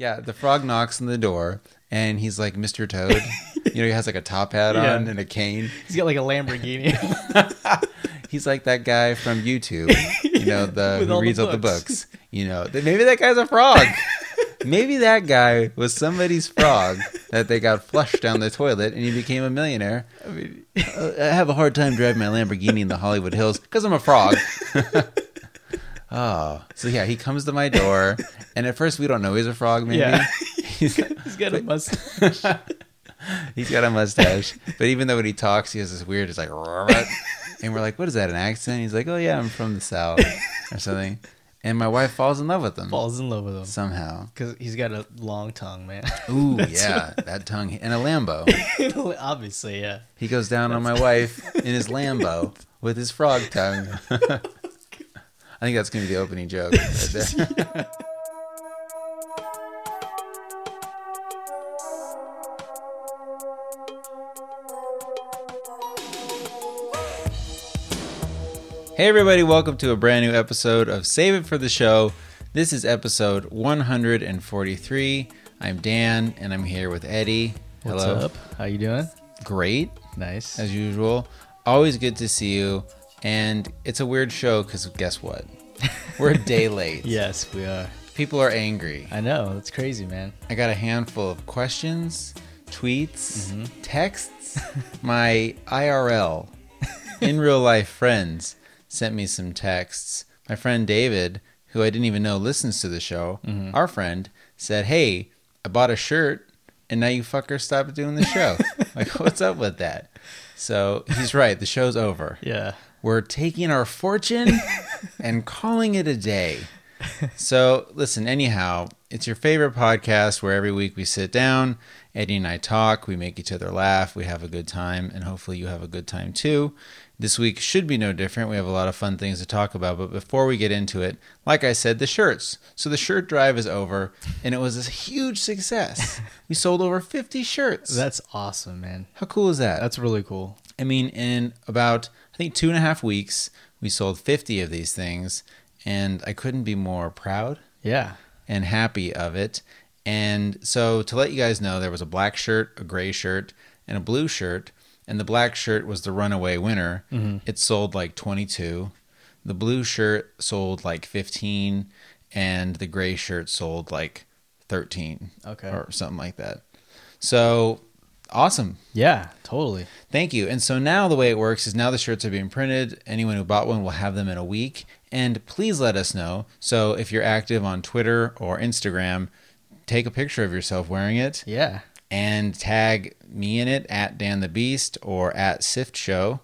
Yeah, the frog knocks on the door and he's like Mr. Toad. you know, he has like a top hat Yeah. on and a cane. He's got like a Lamborghini. He's like that guy from YouTube, you know, the who all the reads all the books. books. You know, maybe that guy's a frog. maybe that guy was somebody's frog that they got flushed down the toilet and he became a millionaire. I mean, Uh, I have a hard time driving my Lamborghini in the Hollywood Hills because I'm a frog. Oh, so yeah, he comes to my door, and at first we don't know he's a frog. Maybe Yeah. he's, he's got a mustache. he's got a mustache, but even though when he talks, he has this weird, it's like, and we're like, what is that? An accent? He's like, oh yeah, I'm from the south or something. And my wife falls in love with him Falls in love with him somehow. because he's got a long tongue, man. Ooh, yeah, that tongue and a Lambo. Obviously, yeah. He goes down on my wife in his Lambo with his frog tongue. I think that's going to be the opening joke. Right there. Hey, everybody, welcome to a brand new episode of Save It for the Show. This is episode 143. I'm Dan, and I'm here with Eddie. What's Hello. up? How you doing? Great Nice. as usual. Always good to see you. And it's a weird show because guess what? We're a day late. yes, we are. People are angry. I know. It's crazy, man. I got a handful of questions, tweets, Mm-hmm. texts. My IRL, in real life friends, sent me some texts. My friend David, who I didn't even know listens to the show, Mm-hmm. our friend, said, Hey, I bought a shirt and now you fuckers stopped doing the show. like, what's up with that? So he's right. The show's over. Yeah. We're taking our fortune and calling it a day. So, listen, anyhow, it's your favorite podcast where every week we sit down, Eddie and I talk, we make each other laugh, we have a good time, and hopefully you have a good time too. This week should be no different. We have a lot of fun things to talk about, but before we get into it, like I said, the shirts. So, the shirt drive is over, and it was a huge success. We sold over 50 shirts. That's awesome, man. How cool is that? That's really cool. I mean, in about think two and a half weeks, we sold 50 of these things, and I couldn't be more proud Yeah. and happy of it. And so, to let you guys know, there was a black shirt, a gray shirt, and a blue shirt. And the black shirt was the runaway winner. Mm-hmm. It sold like 22. The blue shirt sold like 15, and the gray shirt sold like 13 Okay. or something like that. So, awesome. Yeah, totally. Thank you. And so now the way it works is now the shirts are being printed. Anyone who bought one will have them in a week. And please let us know. So if you're active on Twitter or Instagram, take a picture of yourself wearing it Yeah. and tag me in it at Dan the Beast or at Sift Show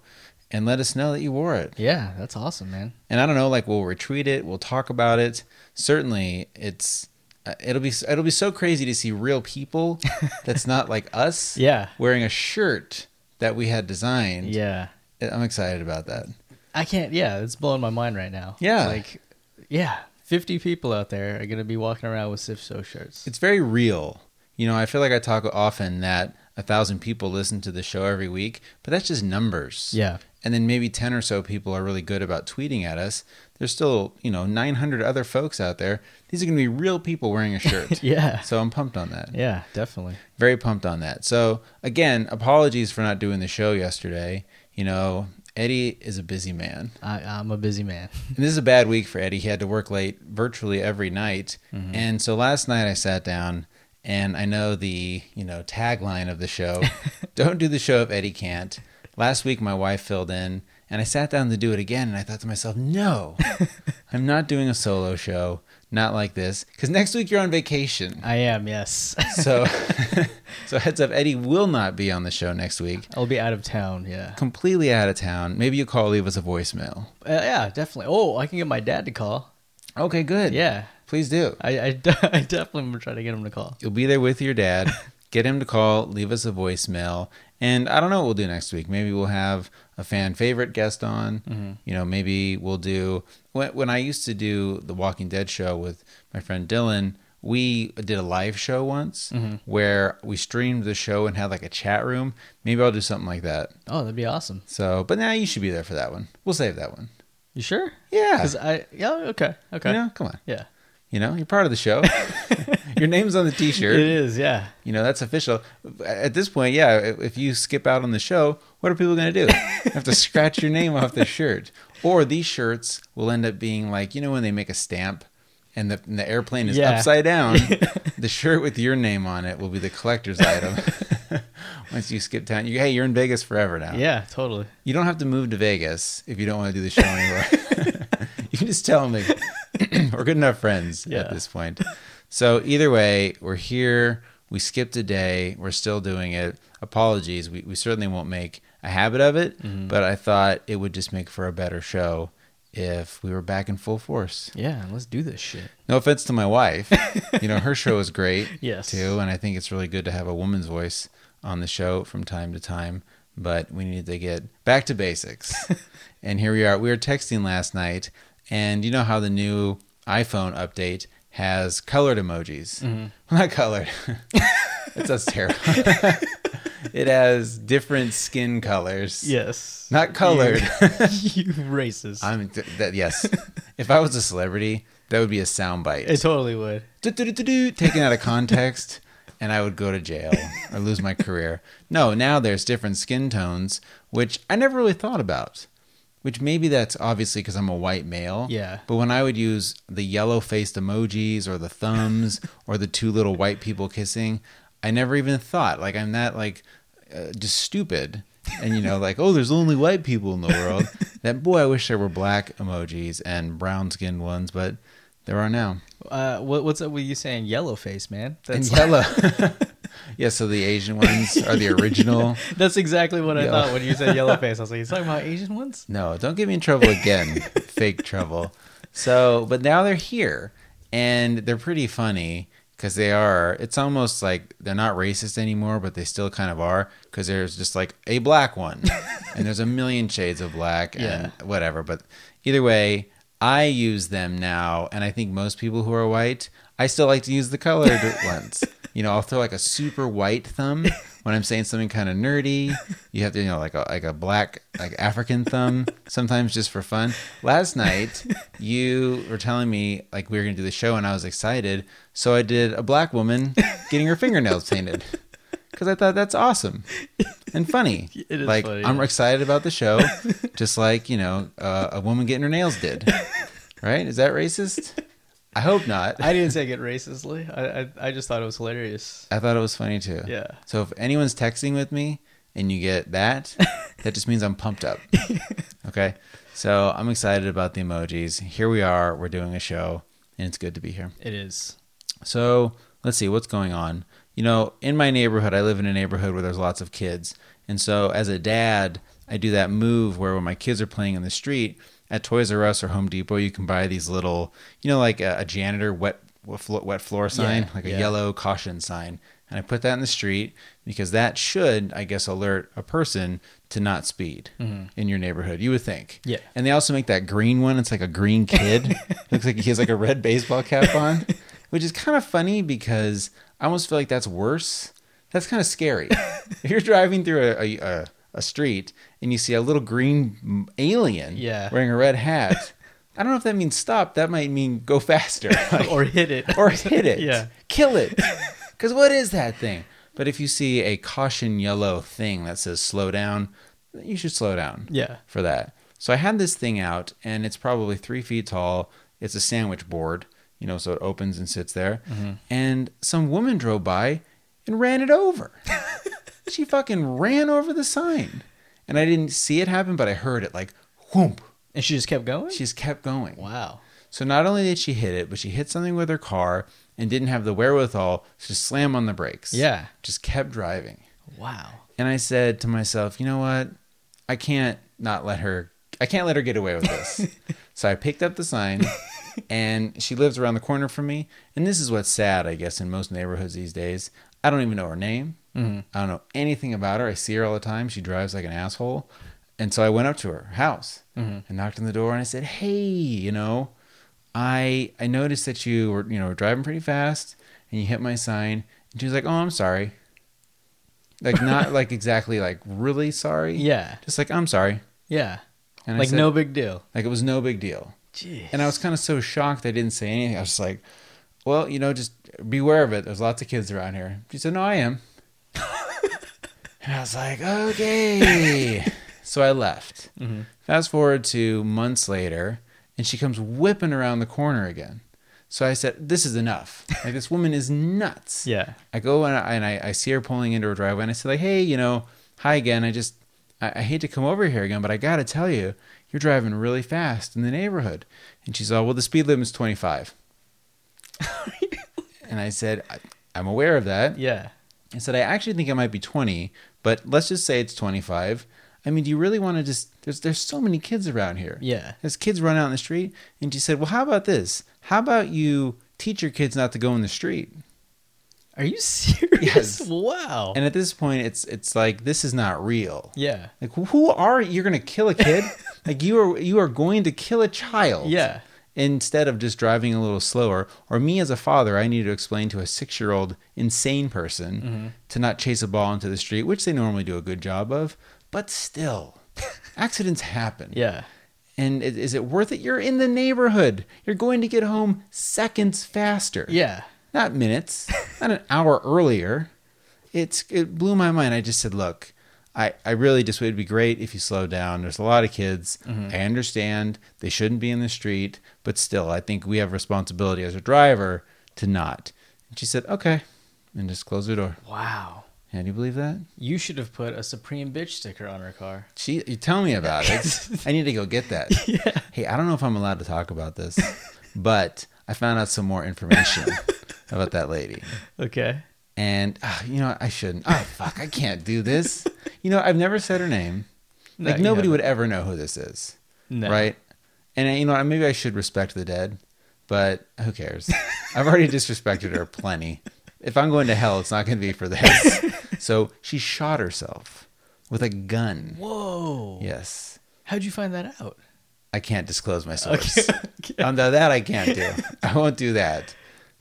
and let us know that you wore it. Yeah, that's awesome, man. And I don't know, like we'll retweet it, we'll talk about it. Certainly, it's Uh, it'll be it'll be so crazy to see real people that's not like us Yeah. wearing a shirt that we had designed. Yeah. I'm excited about that. I can't, yeah, it's blowing my mind right now. Yeah. Like, yeah, 50 people out there are going to be walking around with Sift Show shirts. It's very real. You know, I feel like I talk often that a thousand people listen to the show every week, but that's just numbers. Yeah. And then maybe 10 or so people are really good about tweeting at us. There's still, you know, 900 other folks out there. These are going to be real people wearing a shirt. Yeah. So I'm pumped on that. Yeah, definitely. Very pumped on that. So again, apologies for not doing the show yesterday. You know, Eddie is a busy man. I, I'm a busy man. And this is a bad week for Eddie. He had to work late virtually every night. Mm-hmm. And so last night I sat down and I know the, you know, tagline of the show, don't do the show if Eddie can't. Last week my wife filled in and I sat down to do it again and I thought to myself, "No. I'm not doing a solo show, not like this, cuz next week you're on vacation." I am, yes. So so heads up, Eddie will not be on the show next week. I'll be out of town, yeah. Completely out of town. Maybe you call leave us a voicemail. Uh, yeah, definitely. Oh, I can get my dad to call. Okay, good. Yeah. Please do. I, I, de- I definitely to try to get him to call. You'll be there with your dad. Get him to call, leave us a voicemail, and I don't know what we'll do next week. Maybe we'll have a fan favorite guest on. Mm-hmm. You know, maybe we'll do when when I used to do the Walking Dead show with my friend Dylan. We did a live show once mm-hmm. where we streamed the show and had like a chat room. Maybe I'll do something like that. Oh, that'd be awesome. So, but now you should be there for that one. We'll save that one. You sure? Yeah. Because I, yeah, okay. Okay. You know, come on. Yeah. You know, you're part of the show. Your name's on the T-shirt. It is, yeah. You know, that's official. At this point, yeah, if you skip out on the show, what are people going to do? have to scratch your name off the shirt. Or these shirts will end up being like, you know, when they make a stamp and the, and the airplane is Yeah. upside down, the shirt with your name on it will be the collector's item. Once you skip town, you hey, you're in Vegas forever now. Yeah, totally. You don't have to move to Vegas if you don't want to do the show anymore. you can just tell me. we're good enough friends Yeah. at this point. So either way, we're here. We skipped a day. We're still doing it. Apologies. We, we certainly won't make a habit of it, Mm-hmm. but I thought it would just make for a better show if we were back in full force. Yeah, let's do this shit. No offense to my wife. you know, her show is great Yes. too, and I think it's really good to have a woman's voice on the show from time to time. But we need to get back to basics. and here we are. We were texting last night, and you know how the new iPhone update has colored emojis. Mm-hmm. Not colored. that sounds terrible. it has different skin colors. Yes. Not colored. you racist. I'm th- that yes. if I was a celebrity, that would be a soundbite. it totally would. do-do-do-do-do, taken out of context and I would go to jail or lose my career. No, now there's different skin tones, which I never really thought about. Which maybe that's obviously because I'm a white male. Yeah. But when I would use the yellow faced emojis or the thumbs or the two little white people kissing, I never even thought. Like, I'm that, like, uh, just stupid. And, you know, like, oh, there's only white people in the world. that, boy, I wish there were black emojis and brown skinned ones, but there are now. Uh, what, what's up with you saying yellow face, man? and yellow. yeah, so the Asian ones are the original. That's exactly what I thought when you said yellow face. I was like, you talking about Asian ones? No, don't get me in trouble again. Fake trouble. So, but now they're here and they're pretty funny because they are. It's almost like they're not racist anymore, but they still kind of are because there's just like a black one and there's a million shades of black and Yeah. whatever. But either way, I use them now, and I think most people who are white, I still like to use the colored ones. You know, I'll throw like a super white thumb when I'm saying something kind of nerdy. You have to, you know, like a like a black like African thumb sometimes just for fun. Last night, you were telling me like we were gonna do the show, and I was excited, so I did a black woman getting her fingernails painted because I thought that's awesome and funny. It is like funny, I'm yeah. excited about the show, just like you know uh, a woman getting her nails did. Right? Is that racist? I hope not. I didn't take it racistly. I, I I just thought it was hilarious. I thought it was funny too. Yeah. So if anyone's texting with me and you get that, that just means I'm pumped up. Okay. So I'm excited about the emojis. Here we are. We're doing a show, and it's good to be here. It is. So let's see what's going on. You know, in my neighborhood, I live in a neighborhood where there's lots of kids. And so as a dad, I do that move where when my kids are playing in the street at Toys R Us or Home Depot, you can buy these little, you know, like a, a janitor wet wet floor sign, Yeah, like a yeah. yellow caution sign. And I put that in the street because that should, I guess, alert a person to not speed in your neighborhood. You would think. Mm-hmm. Yeah. And they also make that green one. It's like a green kid. Looks like he has like a red baseball cap on, which is kind of funny because I almost feel like that's worse. That's kind of scary. if you're driving through a, a, a, a street and you see a little green alien Yeah. wearing a red hat, I don't know if that means stop. That might mean go faster. Like- or hit it. or hit it. Yeah. Kill it. Because what is that thing? But if you see a caution yellow thing that says slow down, you should slow down Yeah. for that. So I had this thing out, and it's probably three feet tall. It's a sandwich board, you know, so it opens and sits there. Mm-hmm. And some woman drove by and ran it over. she fucking ran over the sign. And I didn't see it happen, but I heard it like whoomp. And she just kept going? She just kept going. wow. So not only did she hit it, but she hit something with her car and didn't have the wherewithal to slam on the brakes. Yeah. Just kept driving. Wow. And I said to myself, you know what? I can't not let her I can't let her get away with this. so I picked up the sign and she lives around the corner from me. And this is what's sad, I guess, in most neighborhoods these days. I don't even know her name. Mm-hmm. I don't know anything about her. I see her all the time. She drives like an asshole. And so I went up to her house mm-hmm. and knocked on the door and I said, Hey, you know, I I noticed that you were, you know, driving pretty fast and you hit my sign. And she was like, Oh, I'm sorry. Like not like exactly like really sorry. Yeah. Just like I'm sorry. Yeah. And like said- no big deal. Like it was no big deal. Jeez. And I was kind of so shocked I didn't say anything. I was just like, well, you know, just beware of it. There's lots of kids around here. She said, no, I am. and I was like, okay. so I left. Mm-hmm. Fast forward to months later, and she comes whipping around the corner again. So I said, this is enough. Like, this woman is nuts. Yeah. I go and, I, and I, I see her pulling into her driveway, and I say, like, hey, you know, hi again. I just, I, I hate to come over here again, but I got to tell you, you're driving really fast in the neighborhood. And she's all, well, the speed limit is 25. and I said, I, I'm aware of that. Yeah. I said, I actually think it might be 20, but let's just say it's 25. I mean, do you really want to just, there's, there's so many kids around here. Yeah. There's kids running out in the street. And she said, well, how about this? How about you teach your kids not to go in the street? Are you serious? Yes. Wow. And at this point, it's it's like this is not real. yeah. Like who are you're gonna kill a kid? like you are you are going to kill a child. Yeah. Instead of just driving a little slower, or me as a father, I need to explain to a six year old insane person Mm-hmm. to not chase a ball into the street, which they normally do a good job of. But still, accidents happen. Yeah. And is it worth it? You're in the neighborhood. You're going to get home seconds faster Yeah. Not minutes, not an hour earlier. It's it blew my mind. I just said, look, I, I really just would be great if you slow down. There's a lot of kids. Mm-hmm. I understand they shouldn't be in the street, but still, I think we have responsibility as a driver to not. And she said, okay, and just close the door. Wow. Can you believe that? You should have put a Supreme bitch sticker on her car. She, you tell me about it. I need to go get that. Yeah. Hey, I don't know if I'm allowed to talk about this, but I found out some more information about that lady. Okay. And uh, you know, I shouldn't. Oh fuck, I can't do this. You know, I've never said her name. No, Like nobody would ever know who this is, No. right? And you know, maybe I should respect the dead, but who cares? I've already disrespected her plenty. If I'm going to hell, it's not going to be for this. so she shot herself with a gun. Whoa. Yes, How'd you find that out? I can't disclose my source. Okay. okay. Um, that I can't do. I won't do that.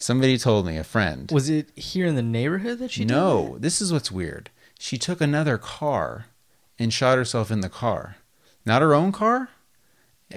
Somebody told me, a friend. Was it here in the neighborhood that she did no, this is what's weird. She took another car and shot herself in the car. Not her own car?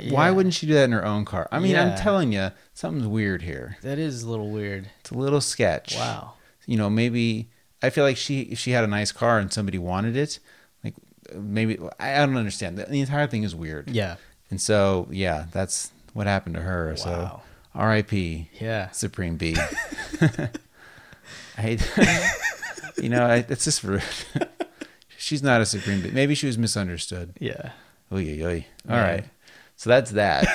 Why wouldn't she do that in her own car? I mean, I'm telling you, something's weird here. that? Is a little weird. It's a little sketch. Wow. You know, maybe I feel like she if she had a nice car and somebody wanted it, like maybe I I don't understand. The, the entire thing is weird. Yeah. And so, yeah, that's what happened to her. So, Wow. R.I.P. Yeah. Supreme B. I hate, you know, I, it's just rude. She's not a Supreme B. Maybe she was misunderstood. Yeah. Oy, oy, oy. All Yeah. right. So that's that.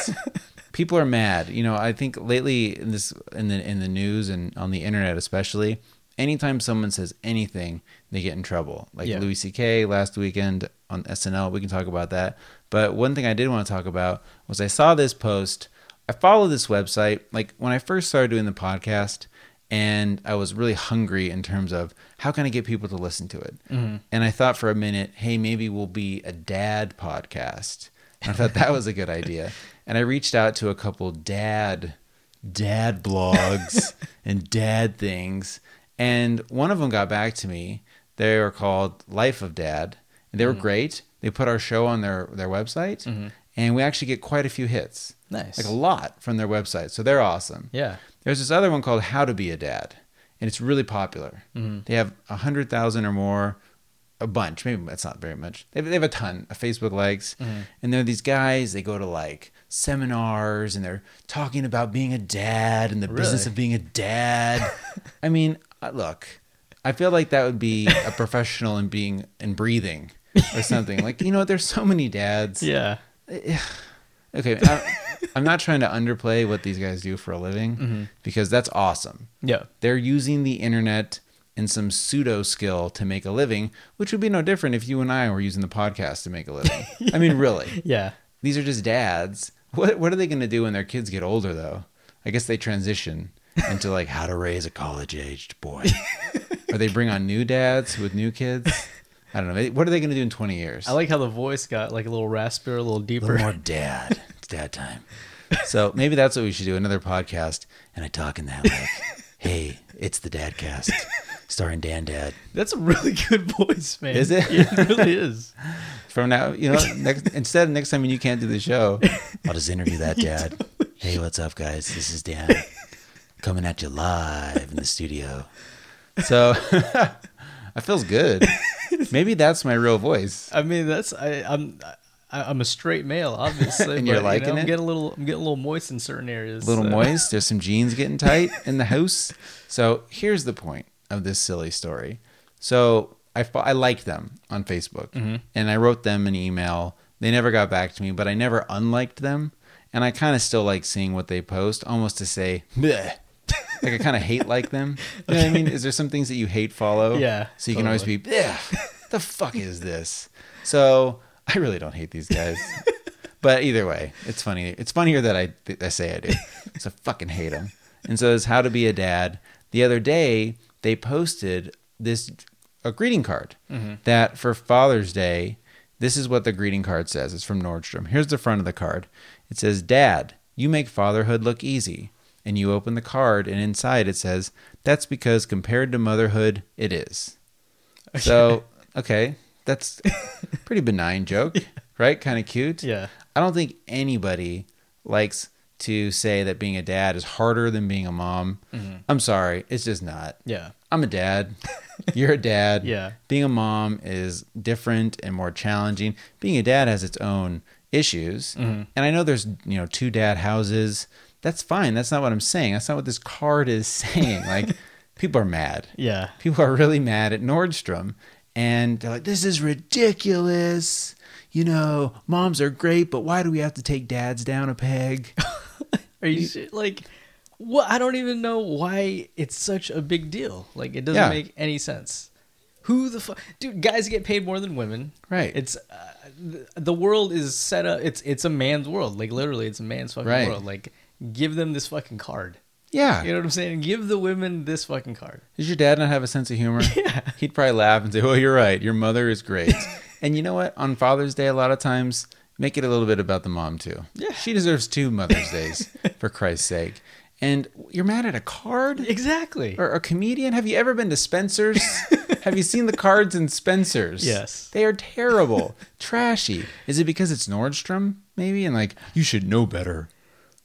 People are mad. You know, I think lately in this in the in the news and on the internet especially, anytime someone says anything, they get in trouble. Like Yeah. Louis C.K. last weekend on SNL. We can talk about that. But one thing I did want to talk about was I saw this post. I follow this website like when I first started doing the podcast, and I was really hungry in terms of how can I get people to listen to it. Mhm. And I thought for a minute, hey, maybe we'll be a dad podcast. And I thought that was a good idea. And I reached out to a couple dad dad blogs and dad things. And one of them got back to me. They were called Life of Dad. And they were great. They put our show on their, their website. Mhm. And we actually get quite a few hits. Nice. Like a lot from their website. So they're awesome. yeah. There's this other one called How to Be a Dad, and it's really popular. Mhm. They have a hundred thousand or more, a bunch. Maybe that's not very much. They have, they have a ton of Facebook likes, Mhm. and they're these guys. They go to like seminars, and they're talking about being a dad and the business of being a dad. I mean, uh, look, I feel like that would be a professional in being and breathing or something. like you know, there's so many dads. Yeah. Okay, I, I'm not trying to underplay what these guys do for a living Mhm. because that's awesome. Yeah. They're using the internet and some pseudo skill to make a living, which would be no different if you and I were using the podcast to make a living. I mean, really, Yeah. these are just dads. What what are they going to do when their kids get older, though? I guess they transition into like how to raise a college aged boy. or they bring on new dads with new kids. I don't know. What are they going to do in 20 years? I like how the voice got like a little raspier, a little deeper. a little more dad. Dad time. So maybe that's what we should do. Another podcast, and I talk in that like, "Hey, it's the Dadcast, starring Dan Dad." That's a really good voice, man. Is it? Yeah, it really is. From now, you know, next instead next time when you can't do the show, I'll just interview that dad. Hey, what's up, guys? This is Dan coming at you live in the studio. So it feels good. Maybe that's my real voice. I mean, that's I, I'm I, I'm a straight male, obviously, And you're but, you liking know, it? I'm getting a little I'm getting a little moist in certain areas. A little so- moist. There's some jeans getting tight in the house. So here's the point of this silly story. So I, I liked them on Facebook mm-hmm. and I wrote them an email. They never got back to me, but I never unliked them. And I kind of still like seeing what they post, almost to say, Bleh. like I kind of hate like them. You know what I mean? Is there some things that you hate follow? Yeah, So you can always be, yeah, the fuck is this? So I really don't hate these guys. But either way, it's funny. It's funnier that I, I say I do. So fucking hate them. And so it's how to be a dad. The other day, they posted this a greeting card mm-hmm. that for Father's Day, this is what the greeting card says. It's from Nordstrom. Here's the front of the card. It says, "Dad, you make fatherhood look easy." And you open the card, and inside it says, "That's because compared to motherhood, it is." So, okay, that's a pretty benign joke, right? Kind of cute. Yeah. I don't think anybody likes to say that being a dad is harder than being a mom. Mm-hmm. I'm sorry, it's just not. Yeah. I'm a dad. You're a dad. Yeah. Being a mom is different and more challenging. Being a dad has its own issues. Mm-hmm. And I know there's, you know, two dad houses. That's fine. That's not what I'm saying. That's not what this card is saying. Like people are mad. Yeah. People are really mad at Nordstrom and they're like, this is ridiculous. You know, moms are great, but why do we have to take dads down a peg? Are you like what I don't even know why it's such a big deal. Like it doesn't Yeah. make any sense. Who the fuck dude guys get paid more than women. Right. It's uh, the, the world is set up it's it's a man's world. Like literally it's a man's fucking Right. world. Like give them this fucking card. Yeah. You know what I'm saying? Give the women this fucking card. Does your dad not have a sense of humor? Yeah. He'd probably laugh and say, "Oh, you're right. Your mother is great." and you know what? On Father's Day, a lot of times, make it a little bit about the mom too. Yeah. she deserves two Mother's Days for Christ's sake. And you're mad at a card Exactly. or a comedian? Have you ever been to Spencer's? have you seen the cards in Spencer's? Yes. they are terrible, trashy. Is it because it's Nordstrom? Maybe and like you should know better.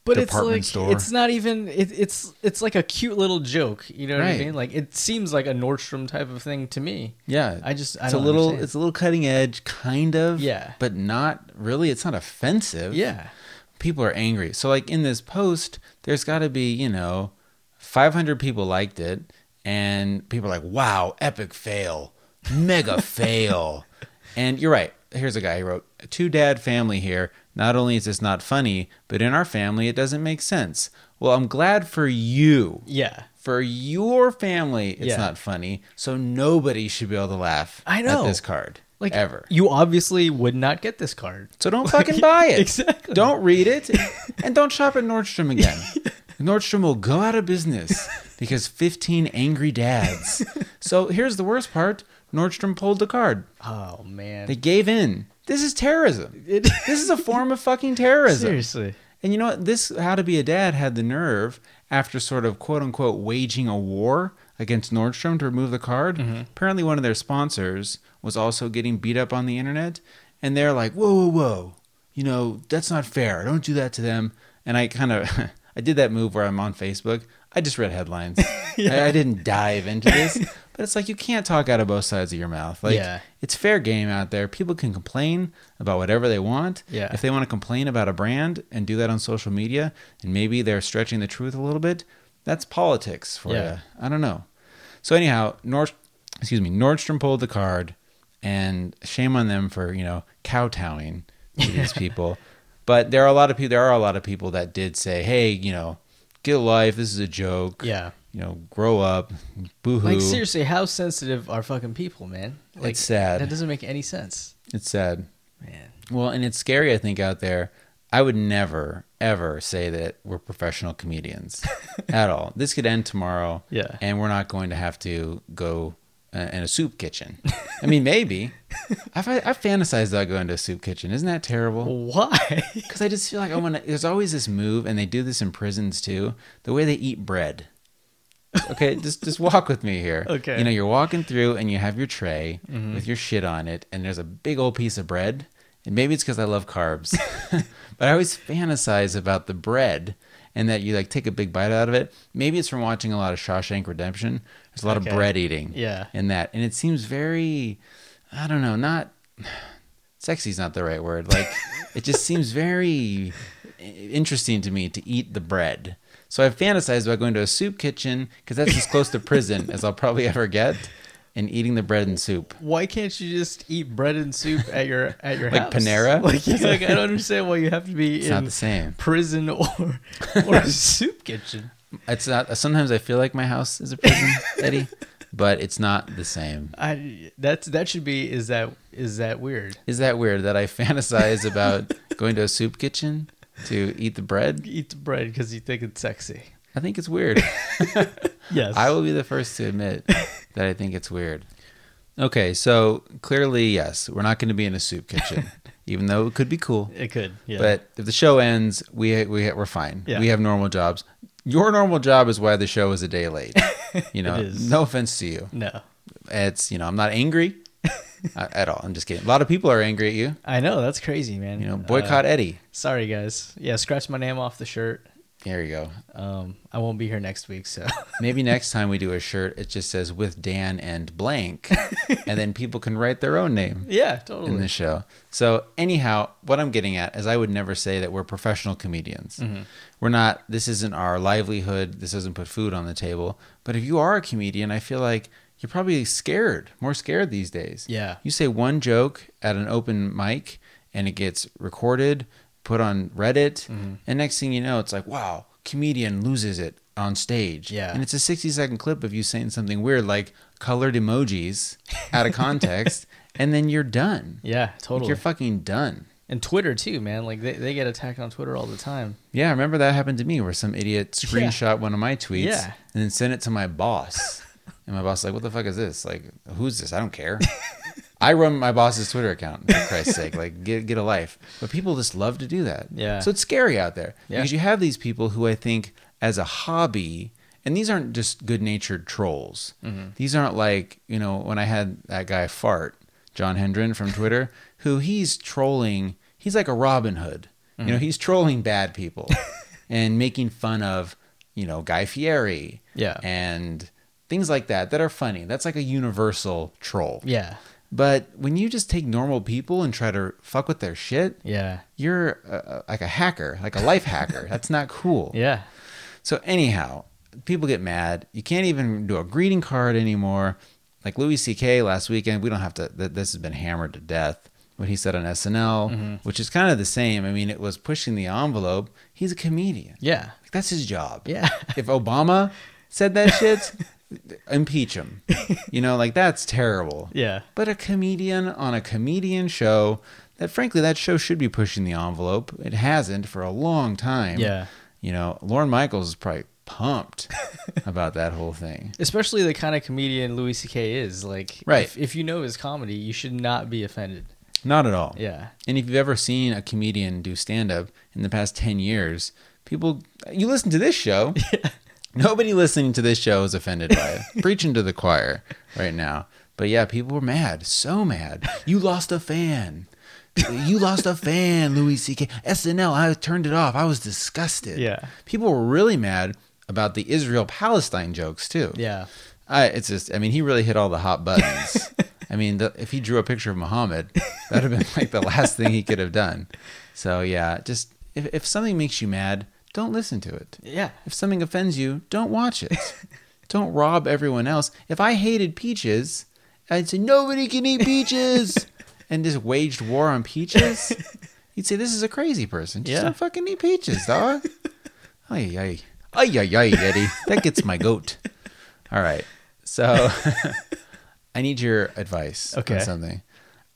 But it's like store. it's not even it, it's it's like a cute little joke you know what i mean like it seems like a nordstrom type of thing to me Yeah, I just- I it's don't a little understand. it's a little cutting edge, kind of. Yeah. but not really. It's not offensive. yeah people are angry. So like in this post, there's got to be you know, 500 people liked it, and people are like, "Wow, epic fail, mega fail," and you're right. Here's a guy who wrote, "A two dad family here. Not only is this not funny, but in our family it doesn't make sense." Well, I'm glad for you. yeah For your family, it's Yeah. not funny, so nobody should be able to laugh I know. at this card. like ever. you obviously would not get this card So don't fucking buy it. Exactly. Don't read it. And don't shop at Nordstrom again. Nordstrom will go out of business because 15 angry dads. So here's the worst part Nordstrom pulled the card. oh man They gave in. This is terrorism. It- This is a form of fucking terrorism. seriously And you know what? This How to Be a Dad had the nerve, after sort of quote unquote waging a war against Nordstrom to remove the card. Mm-hmm. Apparently, one of their sponsors was also getting beat up on the internet. And they're like, whoa, whoa, whoa. You know, that's not fair. Don't do that to them. And I kind of. I did that move where I'm on Facebook. I just read headlines. I, I didn't dive into this, but it's like you can't talk out of both sides of your mouth. Like Yeah. it's fair game out there. People can complain about whatever they want. Yeah. If they want to complain about a brand and do that on social media, and maybe they're stretching the truth a little bit, that's politics for Yeah. you. I don't know. So anyhow, Nord, excuse me, Nordstrom pulled the card, and shame on them for you know kowtowing to these people. But there are a lot of people. There are a lot of people that did say, "Hey, you know, get a life. This is a joke. yeah You know, grow up. Boo hoo." like seriously how sensitive are fucking people man like It's sad. that doesn't make any sense It's sad. man Well, and it's scary, I think, out there. I would never, ever say that we're professional comedians at all. This could end tomorrow. Yeah. And we're not going to have to go uh, in a soup kitchen. I mean, maybe. I've, I've fantasized about going to a soup kitchen. Isn't that terrible? why Because I just feel like I want to. There's always this move, and they do this in prisons too. The way they eat bread. Okay, just just walk with me here. Okay. You know, you're walking through, and you have your tray Mm-hmm. with your shit on it, and there's a big old piece of bread. And maybe it's because I love carbs, but I always fantasize about the bread and that you like take a big bite out of it. Maybe it's from watching a lot of Shawshank Redemption. There's a lot Okay. of bread eating Yeah. in that, and it seems very, I don't know, not sexy is not the right word. Like it just seems very interesting to me to eat the bread. So I've fantasized about going to a soup kitchen because that's as close to prison as I'll probably ever get, and eating the bread and soup. Why can't you just eat bread and soup at your at your Like house? Panera? Like, yeah, like, I don't understand why you have to be It's in not the same. prison or or a soup kitchen. It's not. Sometimes I feel like my house is a prison, Eddie, but it's not the same. I that's that should be is that is that weird? Is that weird that I fantasize about going to a soup kitchen to eat the bread? Eat the bread because you think it's sexy. I think it's weird. Yes, I will be the first to admit that I think it's weird. Okay, so clearly, yes, we're not going to be in a soup kitchen, even though it could be cool. It could, yeah. But if the show ends, we we we're fine. Yeah. We have normal jobs. Your normal job is why the show is a day late. You know, It is. no offense to you. no, It's you know, I'm not angry at all. I'm just kidding. A lot of people are angry at you. I know that's crazy, man. You know, boycott Uh, Eddie. sorry, guys. Yeah, scratch my name off the shirt. There you go. Um, I won't be here next week, so Maybe next time we do a shirt, it just says with Dan and blank, and then people can write their own name. yeah, totally. in the show. So anyhow, what I'm getting at is I would never say that we're professional comedians. Mm-hmm. We're not. This isn't our livelihood. This doesn't put food on the table. But if you are a comedian, I feel like you're probably scared, more scared these days. Yeah. You say one joke at an open mic, and it gets recorded, put on Reddit, Mm-hmm. and next thing you know, it's like, wow, comedian loses it on stage. Yeah. And it's a 60 second clip of you saying something weird like colored emojis out of context, and then you're done. yeah, Like, totally. you're fucking done. and Twitter too, man. Like they, they get attacked on Twitter all the time. Yeah, I remember that happened to me where some idiot screenshot one of my tweets Yeah. and then sent it to my boss. and my boss was like, What the fuck is this? Like, who's this? I don't care. I run my boss's Twitter account, for Christ's sake. Like, get, get a life. But people just love to do that. Yeah. So it's scary out there. Yeah. Because you have these people who I think, as a hobby, and these aren't just good natured trolls. Mm-hmm. These aren't like, you know, when I had that guy Fart, John Hendren from Twitter, who he's trolling, he's like a Robin Hood. You Mm-hmm. know, he's trolling bad people and making fun of, you know, Guy Fieri Yeah. and things like that that are funny. That's like a universal troll. Yeah, But when you just take normal people and try to fuck with their shit, yeah, you're uh, like a hacker, like a life hacker. That's not cool. yeah. So anyhow, people get mad. You can't even do a greeting card anymore. Like Louis C.K. last weekend, we don't have to. This has been hammered to death. What he said on SNL, Mm-hmm. which is kind of the same. I mean, it was pushing the envelope. He's a comedian. Yeah. Like, that's his job. Yeah. If Obama said that shit, impeach him. You know, like that's terrible. Yeah. But a comedian on a comedian show, that frankly, that show should be pushing the envelope. It hasn't for a long time. Yeah. You know, Lorne Michaels is probably pumped about that whole thing. Especially the kind of comedian Louis C.K. is. Like, Right. If, if you know his comedy, you should not be offended. Not at all. Yeah. And if you've ever seen a comedian do stand up in the past 10 years, people, you listen to this show. Nobody listening to this show is offended by it. Preaching to the choir right now. But yeah, people were mad. So mad. You lost a fan. You lost a fan, Louis C.K. SNL, I turned it off. I was disgusted. Yeah. People were really mad about the Israel Palestine jokes, too. Yeah. I, it's just, I mean, he really hit all the hot buttons. I mean, the, if he drew a picture of Muhammad, that would have been like the last thing he could have done. So, yeah, just if, if something makes you mad, don't listen to it. Yeah. If something offends you, don't watch it. don't rob everyone else. If I hated peaches, I'd say, nobody can eat peaches, and just waged war on peaches, you'd say, this is a crazy person. Just Yeah. don't fucking eat peaches, dog. Ay, ay. Ay, ay, ay, Eddie. That gets my goat. All right. So I need your advice Okay. on something.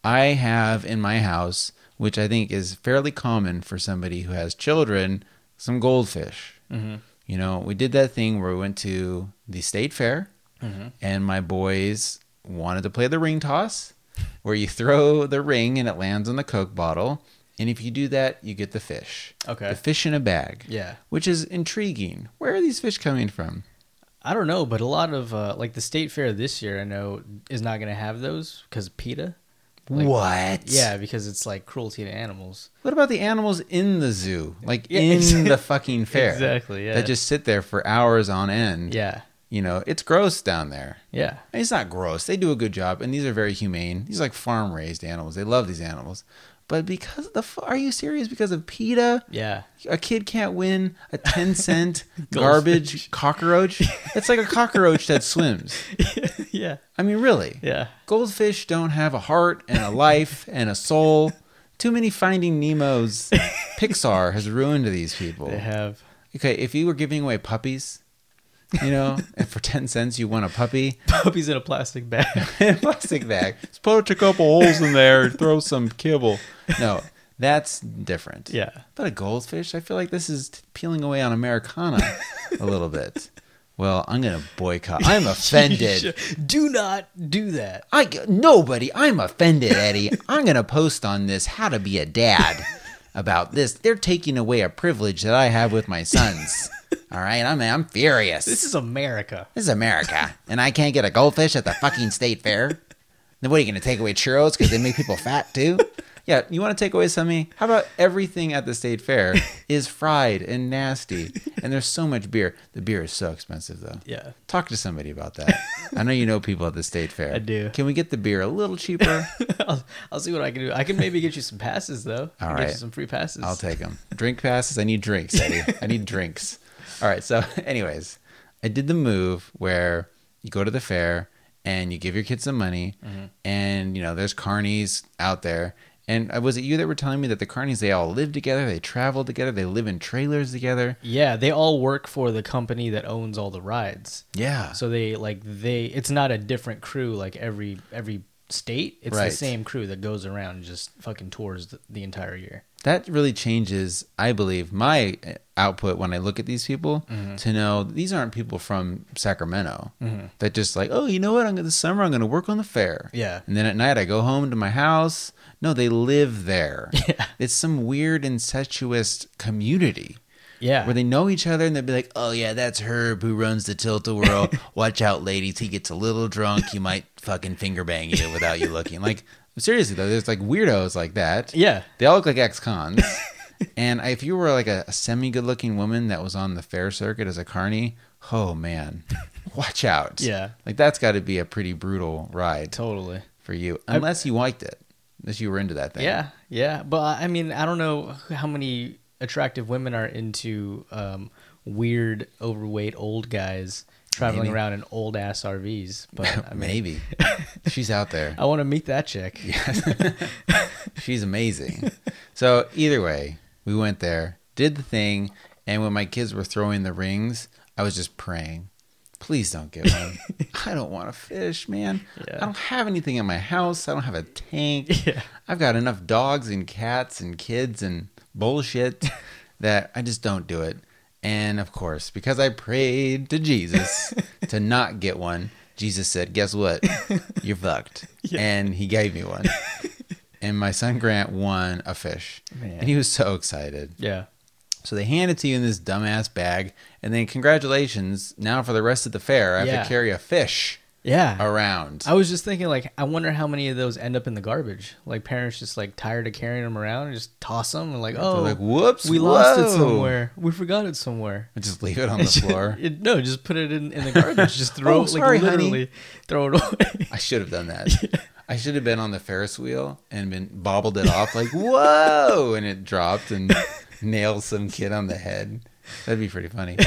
I have in my house, which I think is fairly common for somebody who has children, some goldfish. Mm-hmm. You know, we did that thing where we went to the state fair Mm-hmm. and my boys wanted to play the ring toss where you throw the ring and it lands on the Coke bottle. And if you do that, you get the fish. Okay. The fish in a bag. Yeah. Which is intriguing. Where are these fish coming from? I don't know, but a lot of uh, like the state fair this year, I know is not going to have those because PETA. Like, what? Yeah, because it's like cruelty to animals. What about the animals in the zoo, like Yeah, in exactly. the fucking fair? Exactly, yeah. That just sit there for hours on end. Yeah, You know, it's gross down there. yeah, And It's not gross. They do a good job, and these are very humane. These are like farm raised animals. They love these animals. But because of the, f- are you serious? Because of PETA, yeah. a kid can't win a 10 cent garbage cockroach? It's like a cockroach that swims. yeah, I mean, really. yeah. Goldfish don't have a heart and a life and a soul. Too many Finding Nemos. Pixar has ruined these people. They have. Okay, if you were giving away puppies, you know, and for 10 cents you want a puppy, Puppies in a plastic bag. in a plastic bag. Just put a couple holes in there, and throw some kibble. No, that's different. yeah. But a goldfish, I feel like this is peeling away on Americana a little bit. Well, I'm gonna boycott. I'm offended. Do not do that. I nobody. I'm offended, Eddie. I'm gonna post on this how to be a dad about this. They're taking away a privilege that I have with my sons. All right, I'm I'm furious. This is America. This is America, and I can't get a goldfish at the fucking state fair. Then what are you going to take away churros because they make people fat too? Yeah, you want to take away something? How about everything at the state fair is fried and nasty, and there's so much beer. The beer is so expensive though. Yeah. Talk to somebody about that. I know you know people at the state fair. I do. Can we get the beer a little cheaper? I'll, I'll see what I can do. I can maybe get you some passes though. All Get right. you some free passes. I'll take them. Drink passes. I need drinks, Eddie. I need drinks. All right. So, anyways, I did the move where you go to the fair and you give your kids some money, Mm-hmm. and you know there's carnies out there. And uh, was it you that were telling me that the carnies they all live together, they travel together, they live in trailers together? Yeah, they all work for the company that owns all the rides. Yeah. So they like they it's not a different crew like every every state. It's Right. the same crew that goes around and just fucking tours the, the entire year. that really changes i believe my output when i look at these people Mm-hmm. to know these aren't people from sacramento that just like oh you know what i'm gonna this summer i'm gonna work on the fair Yeah. and then at night i go home to my house no they live there Yeah. it's some weird incestuous community Yeah. where they know each other and they'd be like, "Oh yeah, that's Herb who runs the Tilt a Whirl. Watch out, ladies. He gets a little drunk. He might fucking finger bang you without you looking." Like seriously though, there's like weirdos like that. yeah. They all look like ex-cons. and if you were like a, a semi-good-looking woman that was on the fair circuit as a carny, oh man, watch out. Yeah. like that's got to be a pretty brutal ride Totally. for you, unless you liked it, unless you were into that thing. Yeah, yeah, but I mean, I don't know how many attractive women are into um, weird, overweight old guys traveling Maybe. around in old ass RVs. But I mean, maybe she's out there. I want to meet that chick. Yes, She's amazing. so either way, we went there, did the thing, and when my kids were throwing the rings, I was just praying. Please don't get one. I don't want to fish, man. Yeah. I don't have anything in my house. I don't have a tank. Yeah. I've got enough dogs and cats and kids and bullshit that I just don't do it. And of course, because I prayed to Jesus to not get one, Jesus said, Guess what? You're fucked. Yeah. And he gave me one. and my son Grant won a fish. Man. And he was so excited. Yeah, So they hand it to you in this dumbass bag. And then, congratulations. Now, for the rest of the fair, I have Yeah. to carry a fish yeah. around. I was just thinking, like, I wonder how many of those end up in the garbage. Like, parents just like tired of carrying them around and just toss them and like, They're oh, like, whoops. we lost it whoa." somewhere. We forgot it somewhere. I just leave it on the floor. It- no, just put it in, in the garbage. Just throw Oh, it, like sorry, honey. literally throw it away. I should have done that. I should have been on the Ferris wheel and been bobbled it off like whoa, and it dropped and nailed some kid on the head. That'd be pretty funny.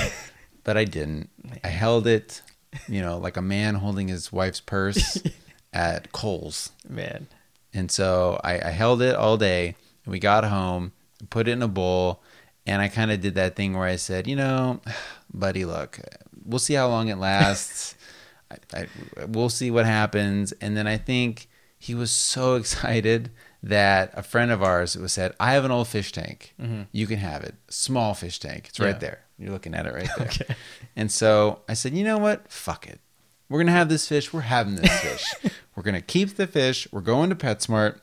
But I didn't. I held it, you know, like a man holding his wife's purse at Kohl's. Man, And so I, I held it all day. And we got home, put it in a bowl, and I kind of did that thing where I said, you know, buddy, look, we'll see how long it lasts. I, I, we'll see what happens. And then I think he was so excited that a friend of ours was said, I have an old fish tank. Mm-hmm. You can have it. Small fish tank. It's right there. You're looking at it right there. Okay. And so I said, you know what? Fuck it. We're gonna have this fish. We're having this fish. We're gonna keep the fish. We're going to PetSmart.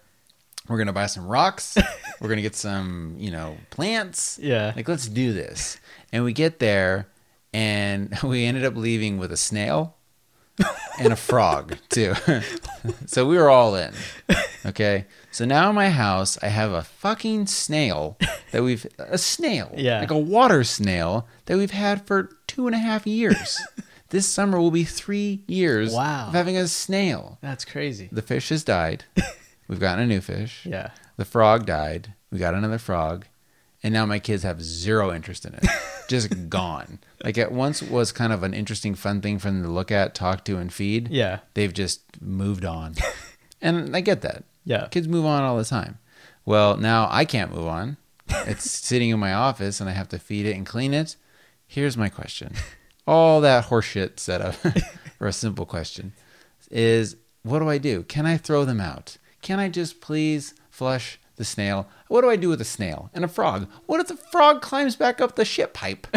We're gonna buy some rocks. We're gonna get some, you know, plants. Yeah. Like let's do this. And we get there, and we ended up leaving with a snail and a frog too. so we were all in. Okay. So now in my house, I have a fucking snail that we've, a snail. Yeah. Like a water snail that we've had for two and a half years. this summer will be three years Wow. of having a snail. That's crazy. The fish has died. We've gotten a new fish. Yeah. The frog died. We got another frog. And now my kids have zero interest in it. Just gone. Like it once was kind of an interesting, fun thing for them to look at, talk to, and feed. Yeah. They've just moved on. and I get that. Yeah. Kids move on all the time. Well, now I can't move on. It's sitting in my office and I have to feed it and clean it. Here's my question. All that horseshit set up for a simple question is what do I do? Can I throw them out? Can I just please flush the snail? What do I do with a snail and a frog? What if the frog climbs back up the shit pipe?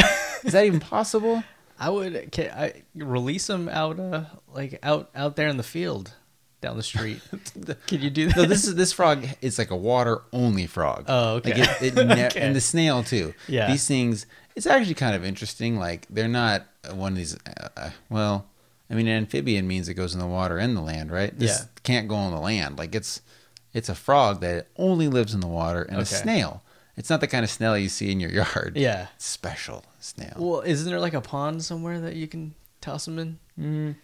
Is that even possible? I would can I release them out uh like out out there in the field down the street. Can you do that? No, this is this frog is like a water only frog. Oh, okay. Like it, it ne- Okay. And the snail too. Yeah. These things, it's actually kind of interesting. Like they're not one of these. Uh, uh, well, I mean, an amphibian means it goes in the water and the land, right? This Yeah. Can't go on the land. Like it's, it's a frog that only lives in the water, and a snail. It's not the kind of snail you see in your yard. yeah. It's special snail. Well, isn't there like a pond somewhere that you can toss them in? Mm.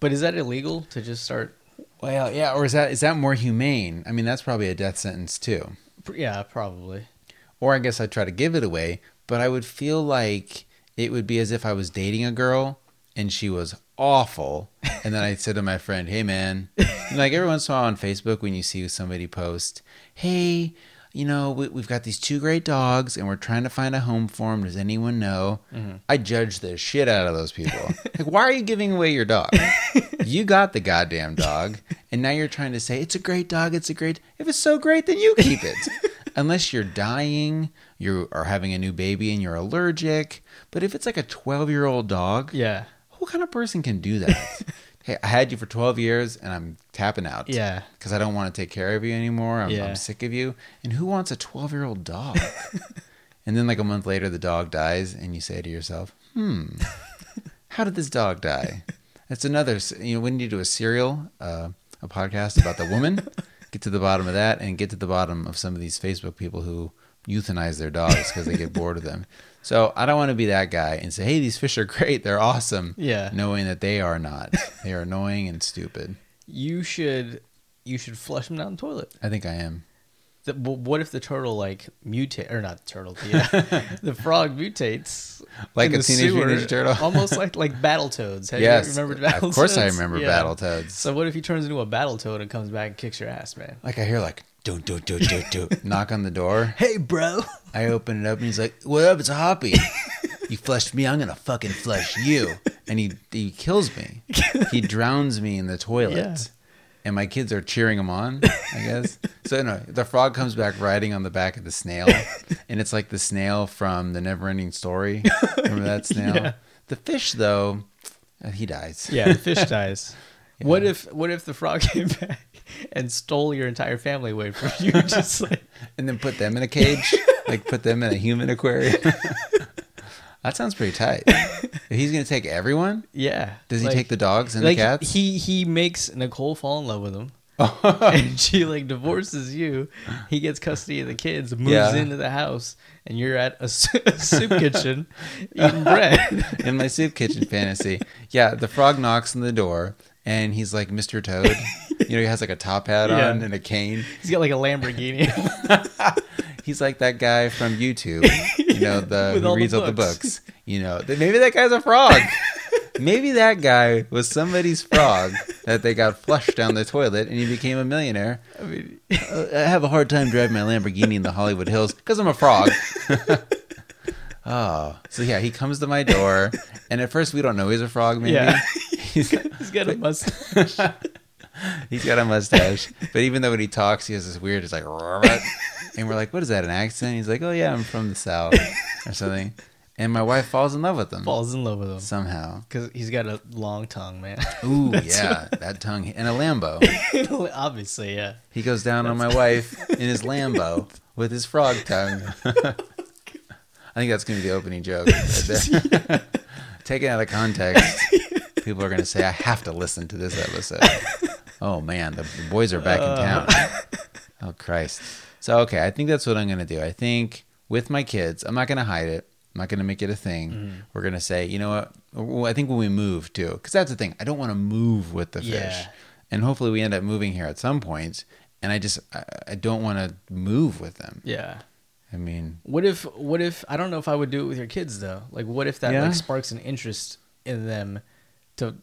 But is that illegal to just start? Well, yeah. Or is that is that more humane? I mean, that's probably a death sentence too. Yeah, probably. Or I guess I'd try to give it away, but I would feel like it would be as if I was dating a girl and she was awful. And then I said to my friend, hey man, like every once in a while on Facebook when you see somebody post, hey, you know, we, we've got these two great dogs and we're trying to find a home for them. Does anyone know? Mm-hmm. I judge the shit out of those people. like, why are you giving away your dog? you got the goddamn dog, and now you're trying to say it's a great dog. It's a great. If it's so great, then you keep it. Unless you're dying, you are having a new baby, and you're allergic. But if it's like a 12 year old dog, Yeah. what kind of person can do that? Hey, I had you for 12 years, and I'm tapping out. Yeah. Because I don't want to take care of you anymore. I'm, Yeah. I'm sick of you. And who wants a 12 year old dog? and then, like a month later, the dog dies, and you say to yourself, hmm, how did this dog die? That's another, you know, when you do a serial, uh, a podcast about the woman, get to the bottom of that and get to the bottom of some of these Facebook people who euthanize their dogs because they get bored of them. So I don't want to be that guy and say, hey, these fish are great. They're awesome. Yeah. Knowing that they are not. They are annoying and stupid. You should you should flush them down the toilet. I think I am. The, what if the turtle like mutate or not the turtle the uh, the frog mutates Like a Teenage Mutant Ninja Turtle? almost like like Battletoads. Have yes. you remembered Battletoads? Of course I remember Yeah. Battletoads. So what if he turns into a battle toad and comes back and kicks your ass, man? like I hear like, do, do, do, do, do. Knock on the door. Hey, bro. I open it up and he's like, "What up? It's a hoppy. you flushed me. I'm gonna fucking flush you." And he he kills me. He drowns me in the toilet. Yeah. And my kids are cheering him on, I guess. So no, the frog comes back riding on the back of the snail, and it's like the snail from the Neverending Story. Remember that snail? Yeah. The fish, though, uh, he dies. Yeah, the fish dies. What if what if the frog came back and stole your entire family away from you? Just like and then put them in a cage, like put them in a human aquarium. that sounds pretty tight. He's gonna take everyone, yeah. does he Like- take the dogs and like the cats? he he makes Nicole fall in love with him. Oh. and she like divorces you. He gets custody of the kids, moves Yeah. into the house, and you're at a, a soup kitchen eating bread. in my soup kitchen fantasy. Yeah, the frog knocks on the door and he's like Mr. Toad. You know, he has like a top hat Yeah. on and a cane. He's got like a Lamborghini. He's like that guy from YouTube, you know, the who all the reads all the books. books. You know, maybe that guy's a frog. maybe that guy was somebody's frog that they got flushed down the toilet and he became a millionaire. I mean, Uh, I have a hard time driving my Lamborghini in the Hollywood Hills because I'm a frog. Oh, so yeah, he comes to my door, and at first we don't know he's a frog. Maybe Yeah. he's he's got a mustache. he's got a mustache, but even though when he talks, he has this weird, it's like, and we're like, what is that? An accent? He's like, oh yeah, I'm from the south or something. And my wife falls in love with him Falls in love with him somehow. because he's got a long tongue, man. Ooh, yeah, that tongue and a Lambo. Obviously, yeah. He goes down on my wife in his Lambo with his frog tongue. I think that's going to be the opening joke. Right. Taken out of context, people are going to say, I have to listen to this episode. Oh man, the, boys are back in town. Oh Christ. So okay, I think that's what I'm gonna do. I think with my kids, I'm not gonna hide it. I'm not gonna make it a thing. Mm-hmm. We're gonna say, you know what? Well, I think when we move too, because that's the thing. I don't want to move with the fish, Yeah. and hopefully we end up moving here at some point. And I just I, I don't want to move with them. Yeah. I mean, What if what if I don't know if I would do it with your kids though. Like what if that Yeah. like sparks an interest in them to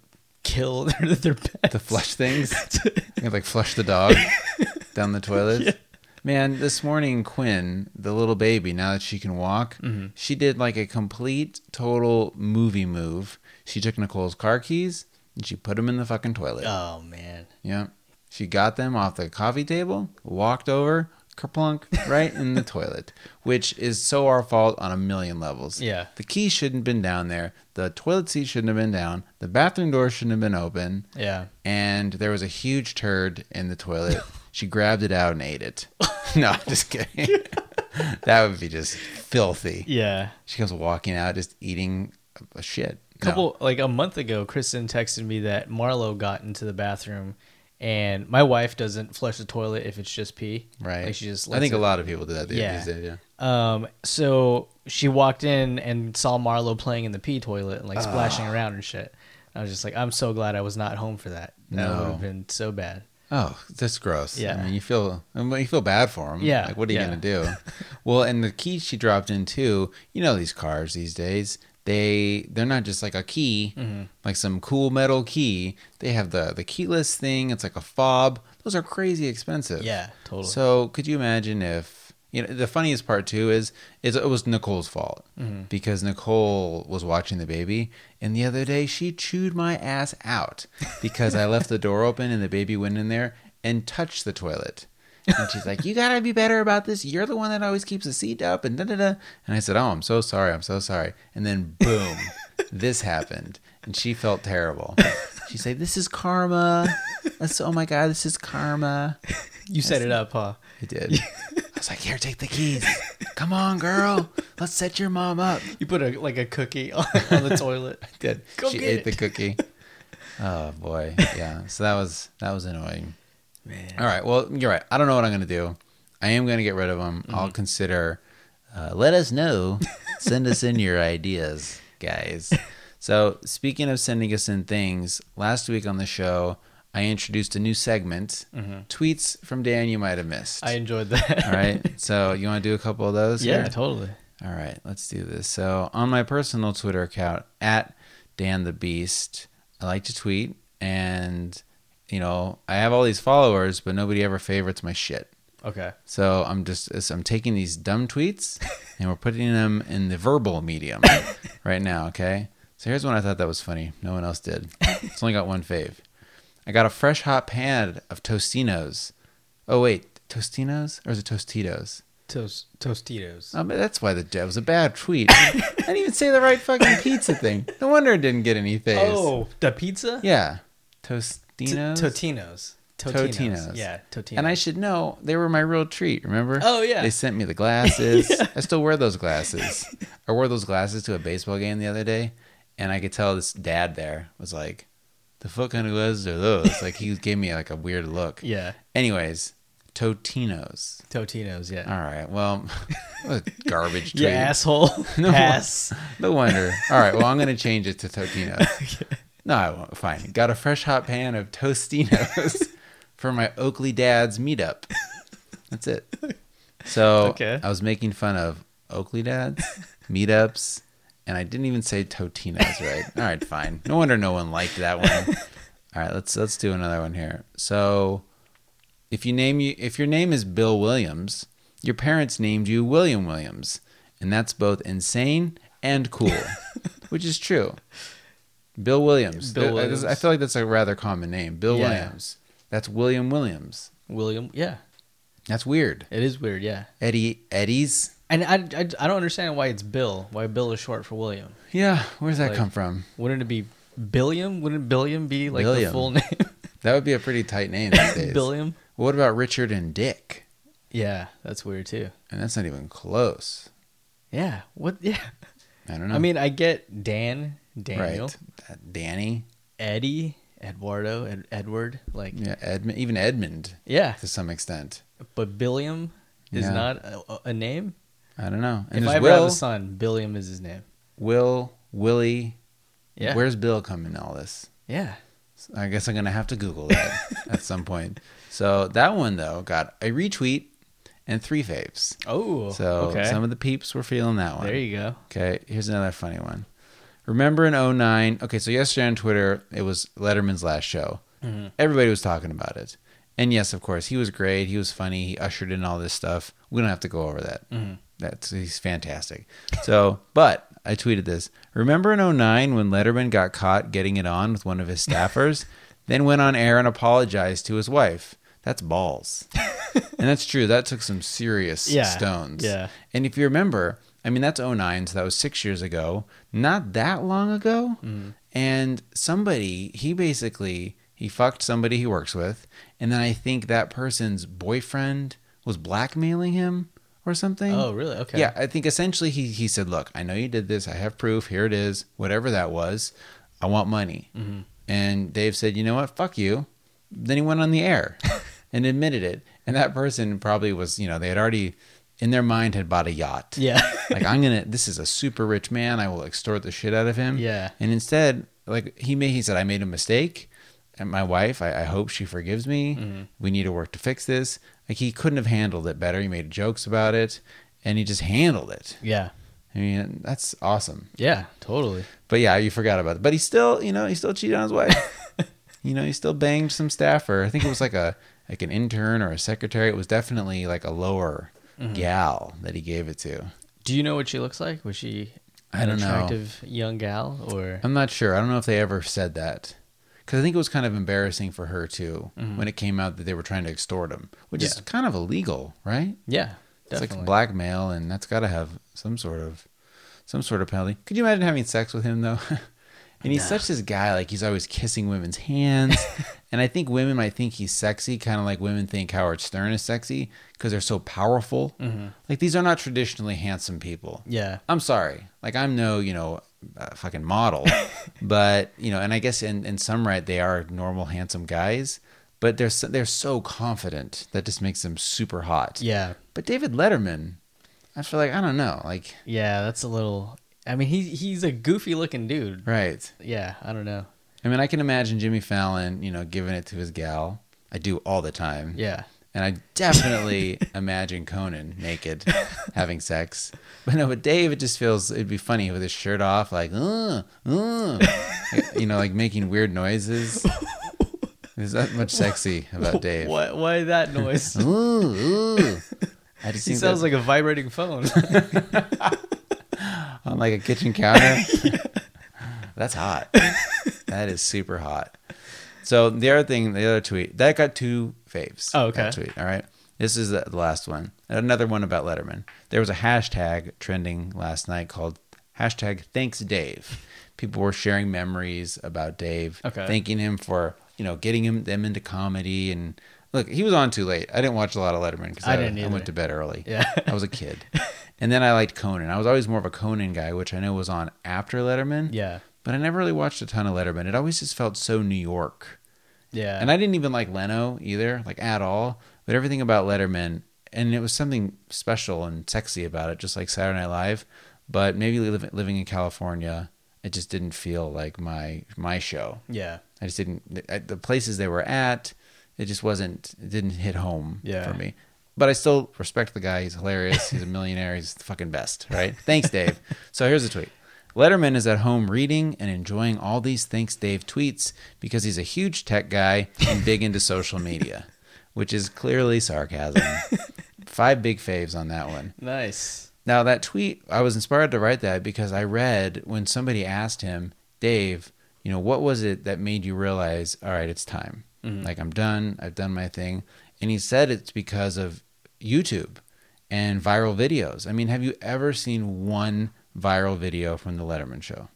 kill their, their pets? to flush things. you like flush the dog down the toilet. Man, this morning Quinn, the little baby, now that she can walk, Mm-hmm. she did like a complete total movie move. She took Nicole's car keys and she put them in the fucking toilet. Oh man. Yeah. She got them off the coffee table, walked over, kerplunk, right in the toilet, which is so our fault on a million levels. Yeah. The key shouldn't have been down there. The toilet seat shouldn't have been down. The bathroom door shouldn't have been open Yeah. and there was a huge turd in the toilet. She grabbed it out and ate it. No, I'm just kidding. that would be just filthy. Yeah. She comes walking out just eating a shit. No. couple like a month ago kristen texted me that marlo got into the bathroom and my wife doesn't flush the toilet if it's just pee right? like she just I think it- a lot of people do that these Yeah. days. Yeah. um so she walked in and saw marlo playing in the pee toilet and like splashing around and shit i was just like i'm so glad i was not home for that that No. would have been so bad Oh, that's gross. Yeah. I mean, you feel I mean, you feel bad for him. Yeah, Like, what are you yeah. gonna do? well, and the key she dropped in too. You know these cars these days. They they're not just like a key, Mm-hmm. like some cool metal key. They have the the keyless thing. It's like a fob. Those are crazy expensive. yeah totally So could you imagine if you know the funniest part too is is it was Nicole's fault Mm-hmm. because Nicole was watching the baby and the other day she chewed my ass out because I left the door open and the baby went in there and touched the toilet. And she's like, "You gotta be better about this. You're the one that always keeps the seat up." And da da da. And I said, "Oh, I'm so sorry. I'm so sorry." And then boom, this happened, and she felt terrible. She said, "This is karma. That's, oh my god, this is karma." you set it up huh I did. I was like, "Here, take the keys. Come on, girl. Let's set your mom up." you put a like a cookie on, on the toilet I Did Go she ate it. the cookie? Oh boy, yeah. So that was that was annoying. Man All right. Well, you're right. I don't know what I'm going to do. I am going to get rid of them. Mm-hmm. I'll consider. Uh, let us know. Send us in your ideas, guys. So, speaking of sending us in things, last week on the show, I introduced a new segment tweets from Dan you might have missed. Mm-hmm. i enjoyed that All right. So, you want to do a couple of those? yeah here? totally All right, let's do this. So on my personal Twitter account at Dan the Beast, I like to tweet, and you know I have all these followers, but nobody ever favorites my shit. okay So I'm just I'm taking these dumb tweets and we're putting them in the verbal medium right now. Okay. So here's one I thought that was funny. No one else did. It's only got one fave. I got a fresh hot pan of Tostinos. Oh wait, Tostinos or is it Tostitos? Toast Tostitos. Oh, but that's why the that was a bad tweet. I didn't even say the right fucking pizza thing. No wonder it didn't get any faves. Oh, the pizza? yeah, T- Tostinos. Totino's. Totinos. Yeah, Totino's. and I should know they were my real treat. Remember? Oh, yeah. They sent me the glasses. I still wear those glasses. I wore those glasses to a baseball game the other day, and I could tell this dad there was like, "The fuck kind of glasses are those?" Like he gave me like a weird look. Yeah, Anyways, Totino's. Totino's. Yeah. All right. Well, garbage. Yeah, asshole. No. Ass. No wonder. All right, well, I'm going to change it to Totino's. No, I won't. Fine. Got a fresh hot pan of Tostinos for my Oakley Dads meetup. That's it. So Okay. I was making fun of Oakley Dads, meetups, and I didn't even say Totinos right. All right, fine. No wonder no one liked that one. All right, let's let's do another one here. So if you name you if your name is Bill Williams, your parents named you William Williams, and that's both insane and cool, which is true. Bill Williams. Bill Williams. I feel like that's a rather common name. Bill Yeah. Williams. That's William Williams. William. Yeah, That's weird. it is weird. Yeah, Eddie Eddie's. and I, I, I don't understand why it's Bill. Why Bill is short for William. Yeah, where's that Like- come from? Wouldn't it be Billiam? Wouldn't Billiam be like Billiam. the full name? That would be a pretty tight name these days. Billiam. What about Richard and Dick? Yeah, that's weird too. And that's not even close. Yeah. What? Yeah. I don't know. I mean, I get Dan, Daniel, right? Uh, Danny. Eddie, Eduardo and Edward. Like Yeah, Edmund, even Edmund yeah, to some extent. but Billiam is Yeah. not a, a name. I don't know. And if I ever Will, have a son, Billiam is his name. Will, Willie. Yeah, Where's Bill come in all this? yeah, I guess I'm gonna have to Google that at some point. So that one though got a retweet and three faves. oh, So okay, some of the peeps were feeling that one. there you go. Okay, here's another funny one. Remember in 09? Okay, so yesterday on Twitter, it was Letterman's last show. Mm-hmm. Everybody was talking about it. And yes, of course, he was great. He was funny. He ushered in all this stuff. We don't have to go over that. Mm-hmm. That's he's fantastic. So, but I tweeted this. Remember in 09 when Letterman got caught getting it on with one of his staffers, then went on air and apologized to his wife. That's balls. and that's true. That took some serious Yeah, stones. yeah. And if you remember, I mean, that's 09, so that was six years ago, not that long ago. And somebody, he basically, he fucked somebody he works with. And then I think that person's boyfriend was blackmailing him or something. Oh, really? Okay. Yeah, I think essentially he, he said, Look, I know you did this. I have proof. Here it is. Whatever that was, I want money. Mm-hmm. And Dave said, You know what? Fuck you. Then he went on the air and admitted it. And that person probably was, you know, they had already, in their mind, had bought a yacht. Yeah. like, I'm going to, this is a super rich man. I will extort the shit out of him. Yeah. And instead, like, he made, he said, I made a mistake. And my wife, I, I hope she forgives me. Mm-hmm. We need to work to fix this. Like, he couldn't have handled it better. He made jokes about it and he just handled it. yeah. I mean, that's awesome. Yeah. Totally. But yeah, you forgot about it. But he still, you know, he still cheated on his wife. you know, he still banged some staffer. I think it was like a like an intern or a secretary. It was definitely like a lower Mm-hmm. gal that he gave it to. Do you know what she looks like? Was she I an don't know. attractive young gal or? I'm not sure. I don't know if they ever said that. Because I think it was kind of embarrassing for her too when it came out that they were trying to extort him, which is Mm-hmm. Kind of illegal, right? Yeah. It's like blackmail, and that's got to have some sort of some sort of penalty. Could you imagine having sex with him though? and he's Nah. such this guy, like he's always kissing women's hands. and I think women might think he's sexy, kind of like women think Howard Stern is sexy because they're so powerful. Like these are not traditionally handsome people. yeah. I'm sorry, like I'm no, you know, uh, fucking model, but you know, and I guess in in some right they are normal handsome guys. But they're so, they're so confident that just makes them super hot. Yeah. But David Letterman, I feel like I don't know, like Yeah. That's a little. I mean, he he's a goofy looking dude. right. Yeah. I don't know. I mean, I can imagine Jimmy Fallon, you know, giving it to his gal. I do all the time. Yeah. And I definitely imagine Conan naked having sex. But no, but Dave, it just feels it'd be funny with his shirt off, like, uh, uh, you know, like making weird noises. There's that much sexy about Dave. Why why that noise? Ooh, ooh. I just he sounds that- like a vibrating phone. on like a kitchen counter. That's hot. that is super hot. So the other thing, the other tweet that got two faves. Oh, okay. That tweet. All right. This is the last one. Another one about Letterman. There was a hashtag trending last night called hashtag Thanks Dave. People were sharing memories about Dave, Okay. thanking him for you know getting him them into comedy and. Look, he was on too late. I didn't watch a lot of Letterman because I I, didn't I went to bed early. Yeah. I was a kid. And then I liked Conan. I was always more of a Conan guy, which I know was on after Letterman. yeah. But I never really watched a ton of Letterman. It always just felt so New York. Yeah. And I didn't even like Leno either, like at all. But everything about Letterman, and it was something special and sexy about it, just like Saturday Night Live. But maybe living in California, it just didn't feel like my my show. yeah. I just didn't. I- The places they were at, it just wasn't. It didn't hit home Yeah. for me. But I still respect the guy. He's hilarious. He's a millionaire. He's the fucking best, right? Thanks, Dave. so here's a tweet. Letterman is at home reading and enjoying all these Thanks Dave tweets because he's a huge tech guy and big into social media, which is clearly sarcasm. Five big faves on that one. Nice. Now that tweet, I was inspired to write that because I read when somebody asked him, Dave, you know, what was it that made you realize, all right, it's time. Mm-hmm. Like I'm done. I've done my thing. And he said it's because of YouTube and viral videos. I mean, have you ever seen one viral video from the Letterman show?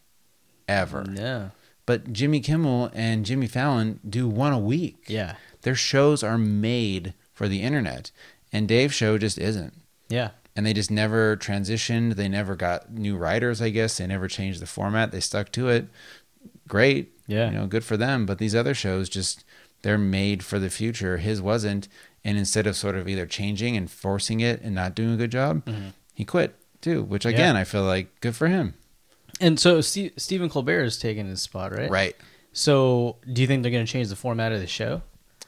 Ever. Yeah. But Jimmy Kimmel and Jimmy Fallon do one a week. Yeah. Their shows are made for the internet. And Dave's show just isn't Yeah. and they just never transitioned. They never got new writers, I guess. They never changed the format. They stuck to it. great. Yeah. You know, good for them. But these other shows just they're made for the future. His wasn't. And instead of sort of either changing and forcing it and not doing a good job, mm-hmm. he quit too. Which again, I feel like good for him. And so Ste Stephen Colbert is taking his spot, right? Right. So do you think they're going to change the format of the show?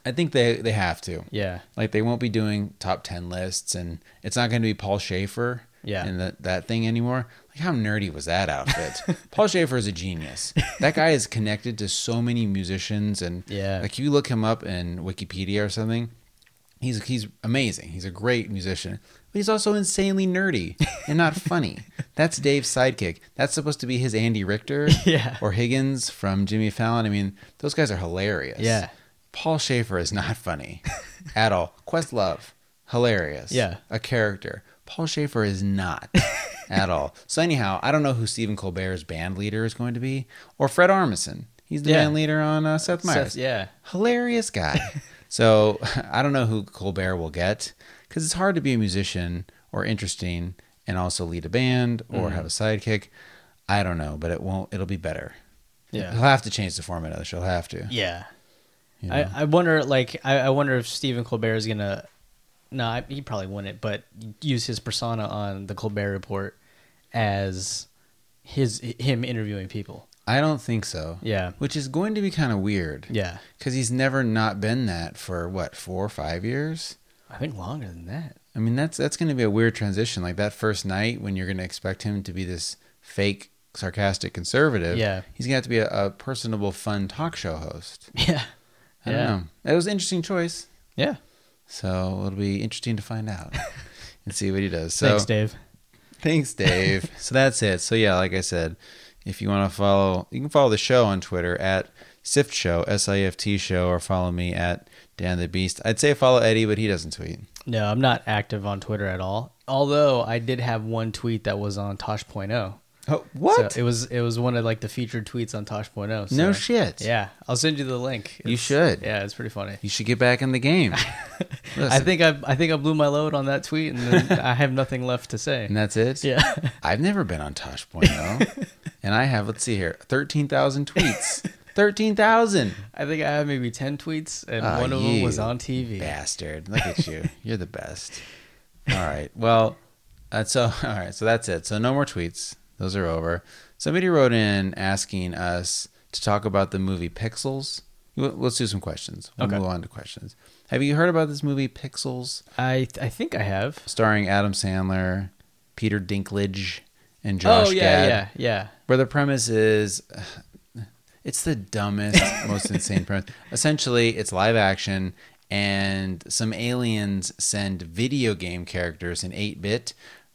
I think they they have to. Yeah. Like they won't be doing top ten lists, and it's not going to be Paul Shaffer. Yeah. And that that thing anymore. Like how nerdy was that outfit? Paul Shaffer is a genius. That guy is connected to so many musicians, and Yeah. like you look him up in Wikipedia or something. He's he's amazing. He's a great musician, but he's also insanely nerdy and not funny. That's Dave's sidekick. That's supposed to be his Andy Richter Yeah. or Higgins from Jimmy Fallon. I mean, those guys are hilarious. Yeah. Paul Shaffer is not funny at all. Questlove, hilarious. Yeah. A character. Paul Shaffer is not at all. So anyhow, I don't know who Stephen Colbert's band leader is going to be, or Fred Armisen. He's the Yeah. band leader on uh, Seth Meyers. Seth- yeah. Hilarious guy. so I don't know who Colbert will get because it's hard to be a musician or interesting and also lead a band Mm-hmm. or have a sidekick. I don't know, but it won't. It'll be better. Yeah. He'll have to change the format of the show. He'll have to. Yeah. you know? I, I wonder, like, I, I wonder if Stephen Colbert is gonna. No, I- he probably wouldn't, but use his persona on the Colbert Report as his him interviewing people. I don't think so. Yeah. Which is going to be kind of weird. Yeah, Because he's never not been that for what four or five years. I think longer than that. I mean, that's that's going to be a weird transition. Like that first night when you're going to expect him to be this fake, sarcastic conservative. Yeah. he's going to have to be a, a personable, fun talk show host. Yeah, I Yeah. don't know. It was an interesting choice. yeah. So it'll be interesting to find out and see what he does. So Thanks, Dave. Thanks, Dave. so that's it. So yeah, like I said, if you want to follow, you can follow the show on Twitter at Sift Show, S I F T Show, or follow me at Dan the Beast. I'd say follow Eddie, but he doesn't tweet. No, I'm not active on Twitter at all. Although I did have one tweet that was on Tosh.0. Oh, oh what? So it was it was one of like the featured tweets on Tosh.0. So, no shit. Yeah, I'll send you the link. You should. Yeah, it's pretty funny. You should get back in the game. I think I I think I blew my load on that tweet, and then I have nothing left to say. and that's it. Yeah, I've never been on Tosh.0, and I have. Let's see here, thirteen thousand tweets. Thirteen thousand. I think I have maybe ten tweets, and Ah, one of them was on TV. Bastard. Look at you. You're the best. All right. Well, that's so all right, so that's it. So no more tweets. Those are over. Somebody wrote in asking us to talk about the movie Pixels. Let's do some questions. We'll Okay. move on to questions. Have you heard about this movie Pixels, I I think I have. starring Adam Sandler, Peter Dinklage, and Josh oh yeah, Gad? yeah, yeah. where the premise is it's the dumbest most insane premise. Essentially it's live action and some aliens send video game characters in 8-bit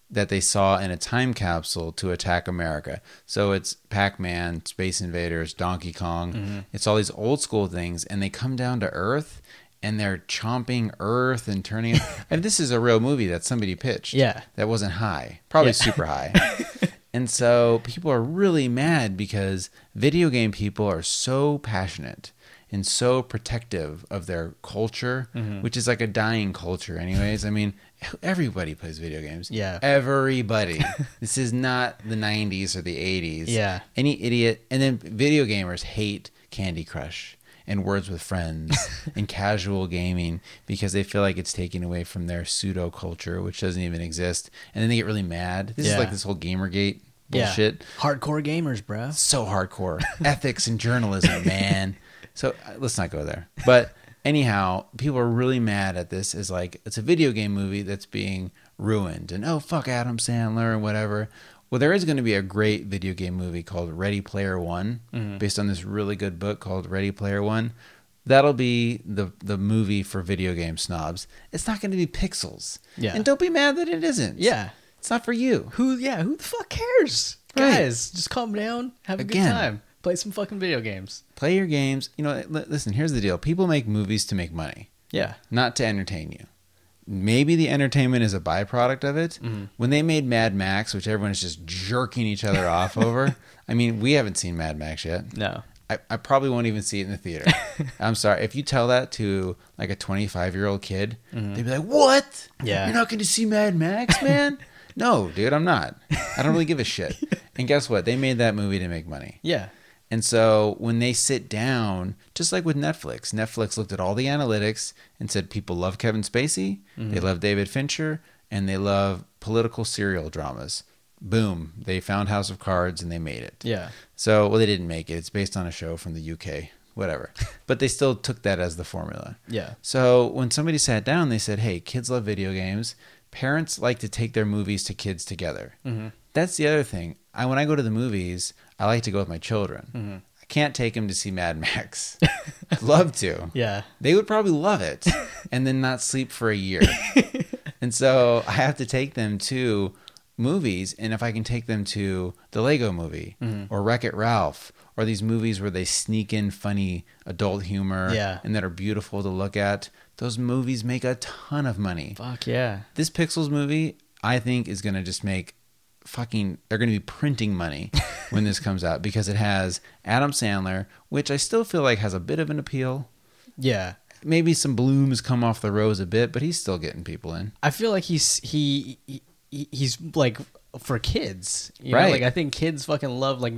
that they saw in a time capsule to attack america. So it's pac-man space invaders donkey kong. Mm-hmm. It's all these old school things and they come down to earth and they're chomping earth and turning and this is a real movie that somebody pitched Yeah. that wasn't high probably Yeah. super high and so people are really mad because video game people are so passionate and so protective of their culture, Mm-hmm. which is like a dying culture, anyways. I mean, everybody plays video games. Yeah. Everybody. this is not the 90s or the 80s. Yeah. Any idiot. And then video gamers hate Candy Crush and Words with Friends and casual gaming because they feel like it's taking away from their pseudo culture, which doesn't even exist. And then they get really mad. This is like this whole Gamergate Yeah. bullshit. Hardcore gamers, bro. So hardcore. Ethics and journalism, man. So uh, let's not go there. But anyhow, people are really mad at this. Is like it's a video game movie that's being ruined, and oh fuck Adam Sandler and whatever. Well, there is going to be a great video game movie called Ready Player One, Mm-hmm. based on this really good book called Ready Player One. That'll be the the movie for video game snobs. It's not going to be Pixels. Yeah. And don't be mad that it isn't. Yeah. It's not for you. Who? Yeah. Who the fuck cares? Right. Guys, just calm down. Have a Again. good time. Play some fucking video games. Play your games. You know, listen, here's the deal. People make movies to make money. Yeah. not to entertain you. Maybe the entertainment is a byproduct of it. Mm-hmm. When they made Mad Max, which everyone is just jerking each other off over, I mean, we haven't seen Mad Max yet. No. I, I probably won't even see it in the theater. I'm sorry. If you tell that to like a 25 year old kid, they'd be like, What? Mm-hmm. Yeah. You're not going to see Mad Max, man? no, dude, I'm not. I don't really give a shit. And guess what? They made that movie to make money. Yeah. And so when they sit down, just like with Netflix, Netflix looked at all the analytics and said people love Kevin Spacey, they love David Fincher, and they love political serial dramas. Boom, they found House of Cards and they made it. Yeah. So, well, they didn't make it. It's based on a show from the UK, whatever. but they still took that as the formula. Yeah. So when somebody sat down, they said, "Hey, kids love video games. Parents like to take their movies to kids together." Mm-hmm. That's the other thing. I when I go to the movies, I like to go with my children. Mm-hmm. I can't take them to see Mad Max. I'd love to. Yeah. They would probably love it, and then not sleep for a year. and so I have to take them to movies, and if I can take them to the Lego Movie Mm-hmm. or Wreck It Ralph or these movies where they sneak in funny adult humor Yeah. and that are beautiful to look at, those movies make a ton of money. Fuck yeah. This Pixels movie, I think, is going to just make fucking. They're going to be printing money when this comes out because it has Adam Sandler, which I still feel like has a bit of an appeal. Yeah. Maybe some blooms come off the rose a bit, but he's still getting people in. I feel like he's he, he he's like for kids, you know? Right. Like I think kids fucking love like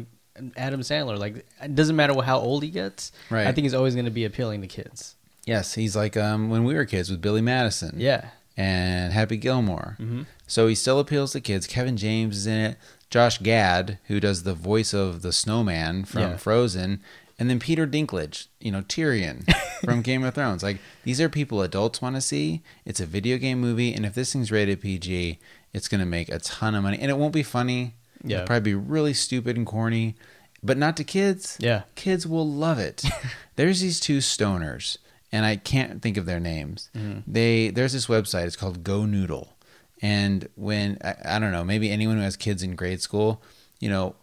Adam Sandler. Like it doesn't matter how old he gets. Right. I think he's always going to be appealing to kids. Yes, he's like um, when we were kids with Billy Madison. Yeah. And Happy Gilmore. Mm-hmm. So he still appeals to kids. Kevin James is in it. Josh Gad, who does the voice of the snowman from Yeah. Frozen, and then Peter Dinklage, you know, Tyrion from Game of Thrones. Like these are people adults want to see. It's a video game movie, and if this thing's rated PG, it's gonna make a ton of money, and it won't be funny. Yeah. It'll probably be really stupid and corny, but not to kids. Yeah. Kids will love it. there's these two stoners, and I can't think of their names. Mm-hmm. They there's this website. It's called Go Noodle, and when I, I don't know, maybe anyone who has kids in grade school, you know,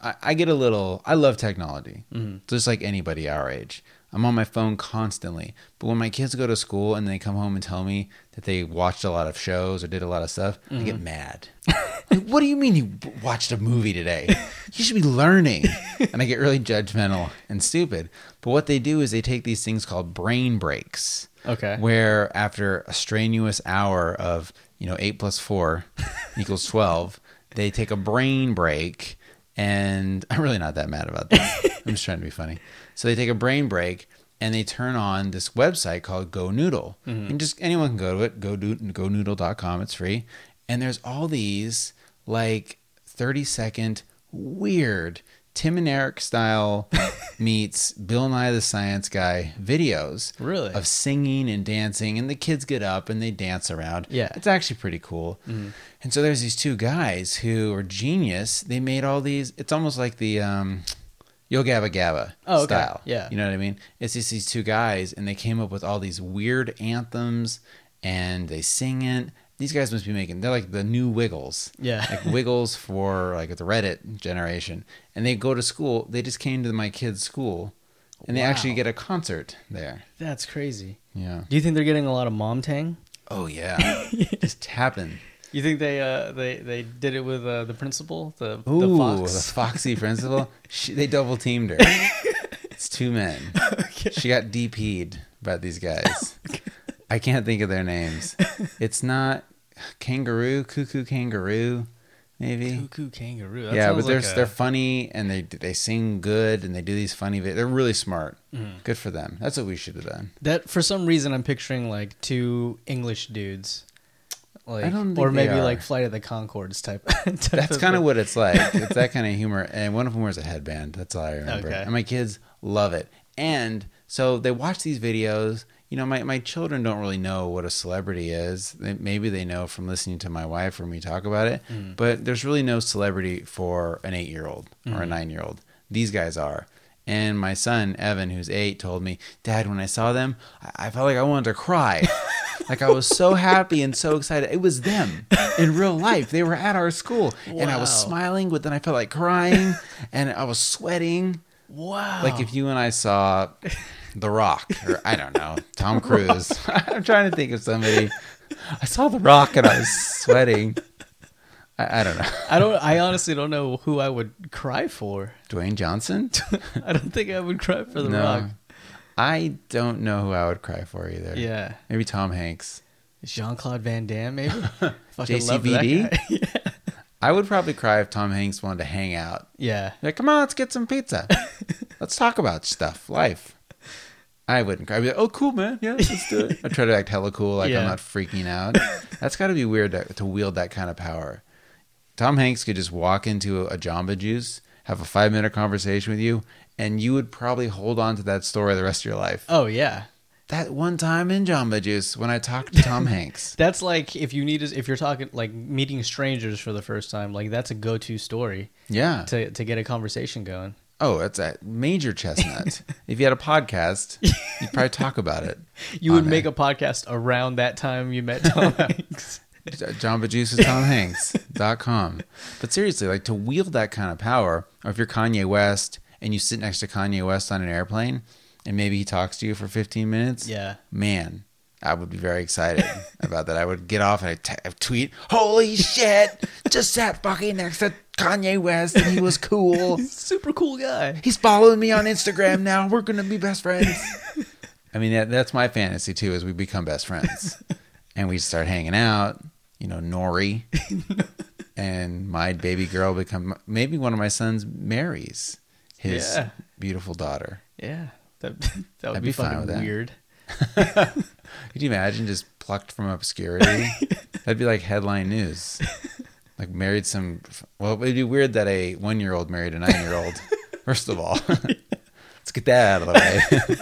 I, I get a little. I love technology, mm-hmm. just like anybody our age. I'm on my phone constantly, but when my kids go to school and they come home and tell me that they watched a lot of shows or did a lot of stuff, I get mm-hmm. mad. Like, what do you mean you watched a movie today? You should be learning. And I get really judgmental and stupid. But what they do is they take these things called brain breaks. Okay. Where after a strenuous hour of, you know, eight plus four equals 12, they take a brain break. And I'm really not that mad about that. I'm just trying to be funny. So they take a brain break and they turn on this website called Go Noodle. And just anyone can go to it, go do, gonoodle.com. It's free. And there's all these like 30 second weird Tim and Eric style meets Bill Nye the Science Guy videos Really? of singing and dancing, and the kids get up and they dance around. Yeah. it's actually pretty cool. And so there's these two guys who are genius. They made all these. It's almost like the um, Yo Gabba Gabba Oh, okay. style. Yeah. you know what I mean. It's just these two guys, and they came up with all these weird anthems, and they sing it. These guys must be making. They're like the new Wiggles Yeah. like Wiggles for like the Reddit generation, and they go to school. They just came to my kid's school, and they actually get a concert there. That's crazy. Yeah. Do you think they're getting a lot of mom tang? Oh yeah. just tapping. You think they uh they they did it with uh, the principal, the Ooh, the the, foxy principal. she, they double teamed her. it's two men. She got DP'd by these guys. I can't think of their names. It's not kangaroo, Koo Koo Kanga Roo, maybe. Koo Koo Kanga Roo. That yeah, but they're like a- they're funny and they they sing good and they do these funny. They're really smart. Mm-hmm. Good for them. That's what we should have done. that for some reason I'm picturing like two English dudes. Like, I don't or maybe like Flight of the Conchords type. type That's kind of what it's like. It's that kind of humor. And one of them wears a headband. That's all I remember. Okay. And my kids love it. And so they watch these videos. You know, my, my children don't really know what a celebrity is. They, maybe they know from listening to my wife or me talk about it. Mm. But there's really no celebrity for an eight year old or Mm. a nine year old. These guys are. And my son, Evan, who's eight, told me, Dad, when I saw them, I, I felt like I wanted to cry. like I was so happy and so excited. It was them in real life. They were at our school. And I was smiling, but then I felt like crying and I was sweating. wow. Like if you and I saw The Rock or I don't know, Tom Cruise. I'm trying to think of somebody. I saw The Rock and I was sweating. I, I don't know. I don't. I honestly don't know who I would cry for. Dwayne Johnson? I don't think I would cry for the no. Rock. I don't know who I would cry for either. Yeah, Maybe Tom Hanks. Jean Claude Van Damme, maybe. Fucking JCVD? yeah. I would probably cry if Tom Hanks wanted to hang out. Yeah. Like, come on, let's get some pizza. let's talk about stuff, life. I wouldn't cry. I'd be like, oh, cool, man. Yeah, let's do it. I try to act hella cool, like Yeah. I'm not freaking out. That's got to be weird to, to wield that kind of power. Tom Hanks could just walk into a Jamba Juice, have a five minute conversation with you, and you would probably hold on to that story the rest of your life. Oh yeah. That one time in Jamba Juice when I talked to Tom Hanks. That's like if you need to, if you're talking like meeting strangers for the first time, like that's a go-to story Yeah. to to get a conversation going. Oh, that's a major chestnut. if you had a podcast, you'd probably talk about it. You would make there. a podcast around that time you met Tom Hanks. Jamba Juice is Tom Hanks.com. But seriously, like to wield that kind of power, or if you're Kanye West and you sit next to Kanye West on an airplane and maybe he talks to you for 15 minutes, Yeah. man, I would be very excited about that. I would get off and I'd, t- I'd tweet, Holy shit, just sat fucking next to Kanye West and he was cool. Super cool guy. He's following me on Instagram now. We're going to be best friends. I mean, that, that's my fantasy too, is we become best friends and we start hanging out. You know, Nori and my baby girl become maybe one of my sons marries his Yeah. beautiful daughter. Yeah. That that would I'd be, be fine fucking with that. weird. Could you imagine just plucked from obscurity? That'd be like headline news. Like married some. Well, it'd be weird that a one-year-old married a nine-year-old. First of all, let's get that out of the way.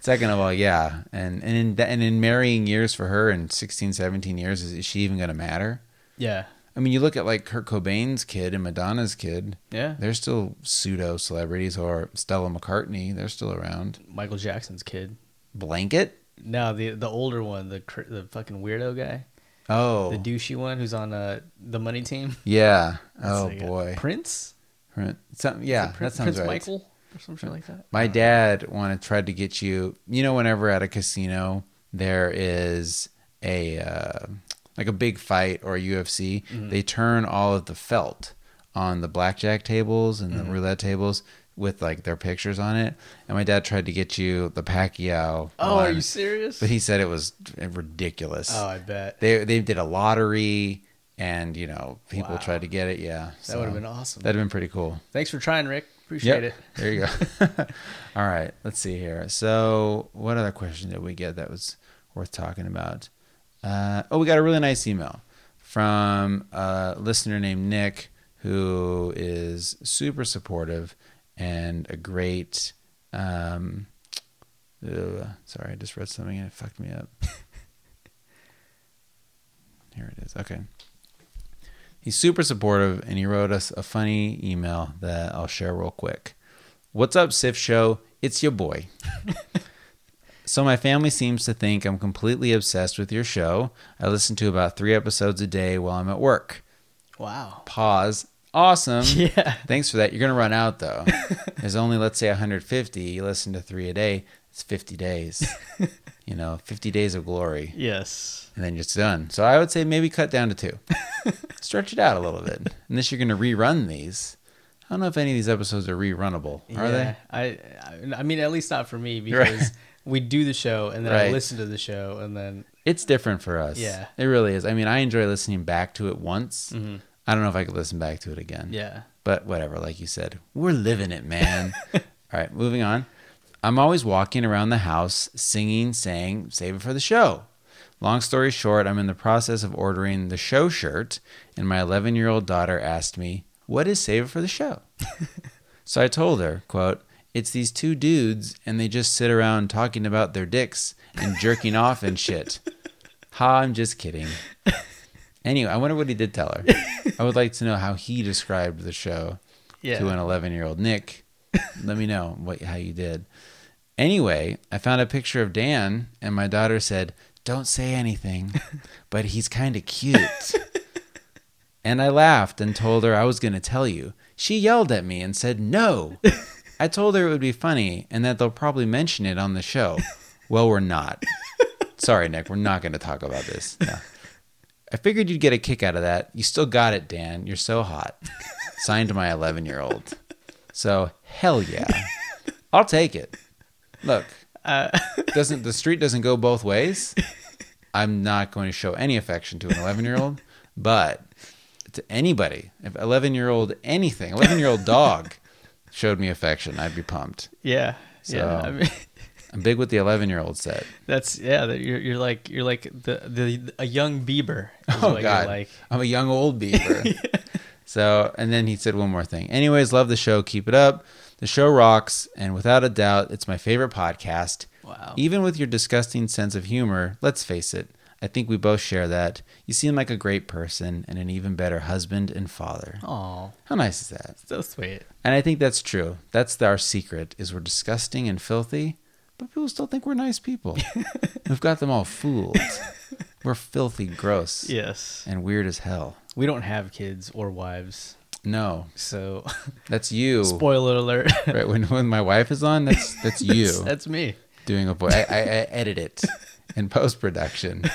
Second of all, yeah, and and in and in marrying years for her in 16, 17 years, is, is she even going to matter? Yeah. I mean, you look at like Kurt Cobain's kid and Madonna's kid. Yeah. They're still pseudo celebrities, or Stella McCartney. They're still around. Michael Jackson's kid. Blanket. No, the the older one, the the fucking weirdo guy, Oh, the douchey one who's on uh, the money team. yeah. That's Oh like boy. Prince. Prince. Some, yeah, Is Prin- that sounds Prince right. Michael or something like that. My dad wanted tried to get you. You know, whenever at a casino there is a uh, like a big fight or a UFC, Mm-hmm. they turn all of the felt on the blackjack tables and Mm-hmm. the roulette tables with like their pictures on it. And my dad tried to get you the Pacquiao. Oh, are you serious? But he said it was ridiculous. oh, I bet They they did a lottery, and you know people Wow. tried to get it. Yeah, that would have been awesome. That'd have been pretty cool. Thanks for trying, Rick. Appreciate it. There you go. All right, let's see here. So, what other question did we get that was worth talking about? Uh, oh, we got a really nice email from a listener named Nick, who is super supportive and a great. Um, uh, sorry, I just read something and it fucked me up. Here it is. Okay. He's super supportive and he wrote us a funny email that I'll share real quick. What's up, Sift Show? It's your boy. so, my family seems to think I'm completely obsessed with your show. I listen to about three episodes a day while I'm at work. Wow. Pause. Awesome. Yeah. Thanks for that. You're going to run out, though. There's only, let's say, 150. You listen to three a day. It's 50 days. you know, 50 days of glory Yes. and then it's done. So I would say maybe cut down to two. Stretch it out a little bit. Unless you're going to rerun these. I don't know if any of these episodes are rerunnable. Are they? I, I mean, at least not for me Right. We do the show and then I Right. listen to the show and then It's different for us. Yeah. It really is. I mean, I enjoy listening back to it once. Mhm. I don't know if I could listen back to it again. yeah. But whatever, like you said, we're living it, man. All right, moving on. I'm always walking around the house singing, saying, save it for the show. Long story short, I'm in the process of ordering the show shirt, and my 11 year old daughter asked me, What is save it for the show? so I told her, quote, It's these two dudes, and they just sit around talking about their dicks and jerking off and shit. Ha, I'm just kidding. Anyway, I wonder what he did tell her. I would like to know how he described the show Yeah. to an 11 year old Nick. Let me know what how you did. Anyway, I found a picture of Dan, and my daughter said, "Don't say anything, but he's kind of cute." and I laughed and told her I was going to tell you. She yelled at me and said, "No." I told her it would be funny and that they'll probably mention it on the show. Well, we're not. Sorry, Nick, we're not going to talk about this. No. I figured you'd get a kick out of that. You still got it, Dan. You're so hot. Signed my 11 year old. So, hell yeah. I'll take it. Look, Uh, doesn't the street doesn't go both ways? I'm not going to show any affection to an 11 year old, but to anybody, if 11 year old anything, 11 year old dog showed me affection, I'd be pumped. Yeah. So- yeah. I mean, I'm big with the 11 year old set. that's yeah. You're you're like you're like the the a young Bieber. Is Oh what God, You're like I'm a young old beaver. So, and then he said one more thing. Anyways, love the show. Keep it up. The show rocks, and without a doubt, it's my favorite podcast. wow. Even with your disgusting sense of humor, let's face it, I think we both share that. You seem like a great person and an even better husband and father. Oh, How nice is that? so sweet. And I think that's true. That's our secret is we're disgusting and filthy, but people still think we're nice people. We've got them all fooled. We're filthy, gross, Yes. and weird as hell. We don't have kids or wives, No, so that's you. spoiler alert. right when when my wife is on, that's that's you that's, that's me. doing a boy. I, I, I edit it in post production.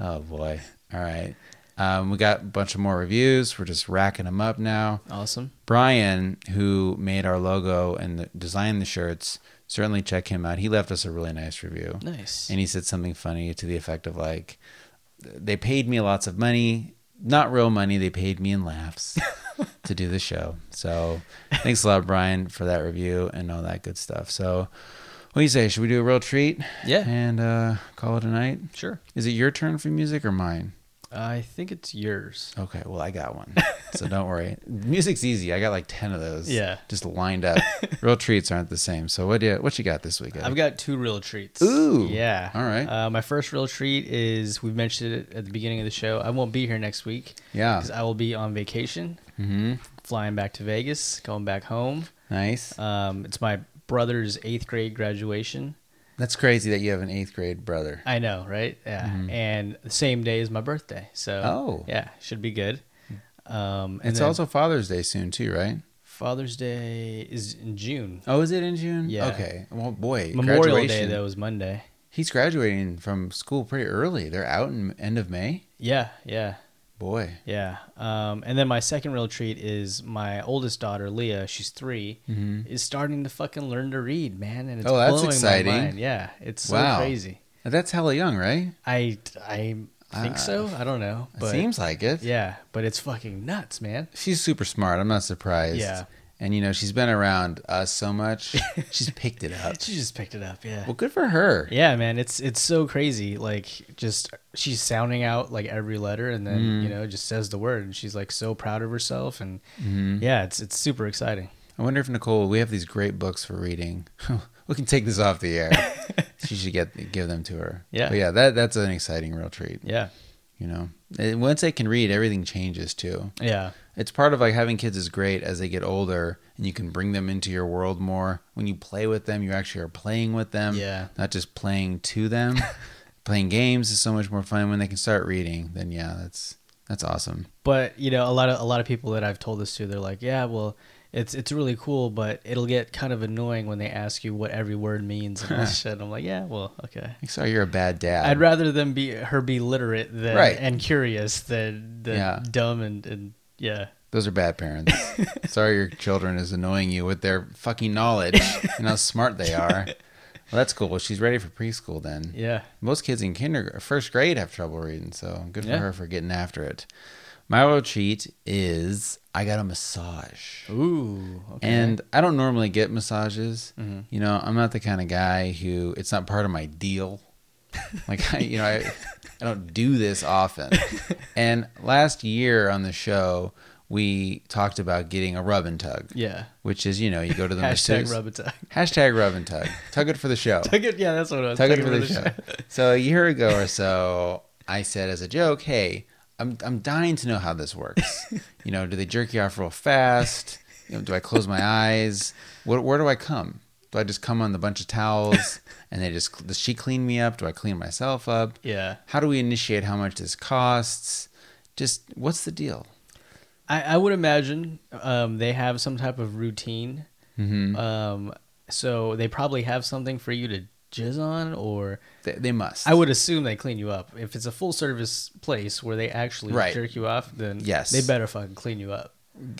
Oh boy! All right, um, we got a bunch of more reviews. We're just racking them up now. Awesome. Brian, who made our logo and the, designed the shirts, certainly check him out. He left us a really nice review, Nice. and he said something funny to the effect of like, "They paid me lots of money." Not real money, they paid me in laughs to do the show. So thanks a lot, Brian, for that review and all that good stuff. So what do you say? Should we do a real treat? Yeah. And uh, call it a night? Sure. Is it your turn for music or mine? I think it's yours. Okay, well I got one. so don't worry. Music's easy. I got like ten of those. Yeah. Just lined up. real treats aren't the same. So what do you what you got this week? I've got two real treats. Ooh. Yeah. All right. Uh, my first real treat is we've mentioned it at the beginning of the show. I won't be here next week yeah. because I will be on vacation, Mm-hmm. flying back to Vegas, going back home. Nice. Um, it's my brother's eighth grade graduation. That's crazy that you have an eighth grade brother. I know, right? Yeah. Mhm. And the same day is my birthday. So, Oh. yeah, should be good. Um, and It's also Father's Day soon too, right? Father's Day is in June. Oh, is it in June? Yeah. Okay. Well, boy, Memorial Day, though, is Monday. He's graduating from school pretty early. They're out in end of May. Yeah, yeah. Boy. Yeah. Um, and then my second real treat is my oldest daughter, Leah, she's 3 Mhm. is starting to fucking learn to read, man. And it's Oh, that's blowing exciting. my mind. Yeah. It's so Wow. crazy. That's hella young, right? I, I think Uh, so. I don't know. It But seems like it. yeah, but it's fucking nuts, man. She's super smart. I'm not surprised. Yeah. And you know, she's been around us so much. she's picked it up. She just picked it up. Yeah. Well, good for her. Yeah, man, it's it's so crazy. Like, just she's sounding out like every letter, and then Mm. you know just says the word, and she's like so proud of herself, and Mhm. yeah, it's it's super exciting. I wonder if Nicole, we have these great books for reading. we can take this off the air. she should get give them to her. Yeah. But yeah, that that's an exciting real treat. Yeah, You know, And once they can read, everything changes too. yeah, It's part of like having kids is great as they get older and you can bring them into your world more. When you play with them, you actually are playing with them, yeah, not just playing to them. playing games is so much more fun when they can start reading. Then yeah, that's that's awesome. but you know, a lot of a lot of people that I've told this to, they're like, yeah, well. It's it's really cool, but it'll get kind of annoying when they ask you what every word means and all this shit. I'm like, yeah, well, okay. Sorry, you're a bad dad. I'd rather them be her be literate than Right. and curious than than Yeah. dumb and, and yeah. Those are bad parents. Sorry, your children is annoying you with their fucking knowledge and how smart they are. Well, that's cool. Well, she's ready for preschool then. Yeah. Most kids in kindergarten, first grade, have trouble reading, so good for Yeah. her for getting after it. My little cheat is I got a massage, Ooh. Okay. and I don't normally get massages. Mhm. You know, I'm not the kind of guy who it's not part of my deal. Like I, you know, I, I don't do this often. And last year on the show, we talked about getting a rub and tug, yeah. which is you know you go to the Hashtag masseuse- rub a tug. hashtag rub and tug, tug it for the show. Tug it, yeah, that's what it was. Tug it Tug for the show. So a year ago or so, I said as a joke, "Hey, I'm I'm dying to know how this works. you know, do they jerk you off real fast? You know, do I close my eyes? Where, where do I come? Do I just come on the bunch of towels and they just does she clean me up? Do I clean myself up? Yeah. How do we initiate how much this costs? Just what's the deal? I, I would imagine um, they have some type of routine. Mm-hmm. Um, so they probably have something for you to jizz on, or they, they must. I would assume they clean you up. If it's a full service place where they actually Right. jerk you off, then Yes. they better fucking clean you up.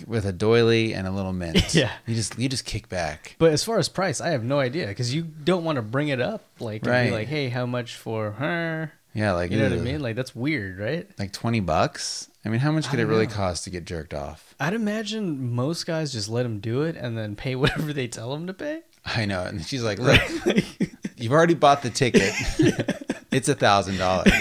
With a doily and a little mint. Yeah. you just you just kick back. But as far as price, I have no idea because you don't want to bring it up like Right. be like, hey, how much for her? Yeah, like You know what I mean? Like that's weird, right? Like twenty bucks. I mean, how much could it really know. cost to get jerked off? I'd imagine most guys just let them do it and then pay whatever they tell them to pay. I know. And she's like, look, you've already bought the ticket. it's a thousand dollars.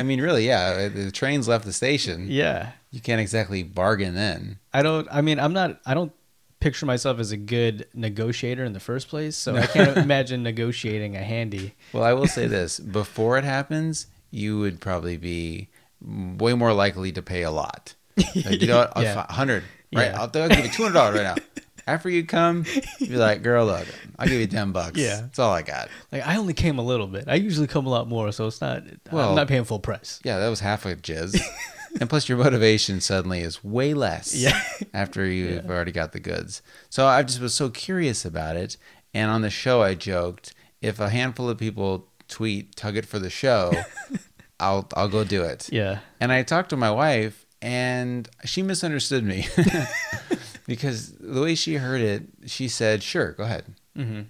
I mean, really, yeah. Uh, the train's left the station. yeah. You can't exactly bargain then. I don't. I mean, I'm not. I don't picture myself as a good negotiator in the first place, so I can't imagine negotiating a handy. Well, I will say this: before it happens, you would probably be way more likely to pay a lot. Like, you know, what? Yeah. hundred, right? Yeah. I'll, I'll give you two hundred dollars right now. After you come, you're like, "Girl, look, I'll give you ten bucks. Yeah. that's all I got." Like I only came a little bit. I usually come a lot more, so it's not. Well- I'm not paying full price. Yeah, that was half a jizz. and plus, your motivation suddenly is way less. Yeah. after you've already got the goods. So I just was so curious about it. And on the show, I joked, if a handful of people tweet "tug it for the show," I'll I'll go do it. Yeah. And I talked to my wife, and she misunderstood me because the way she heard it, she said, "Sure, go ahead." hmm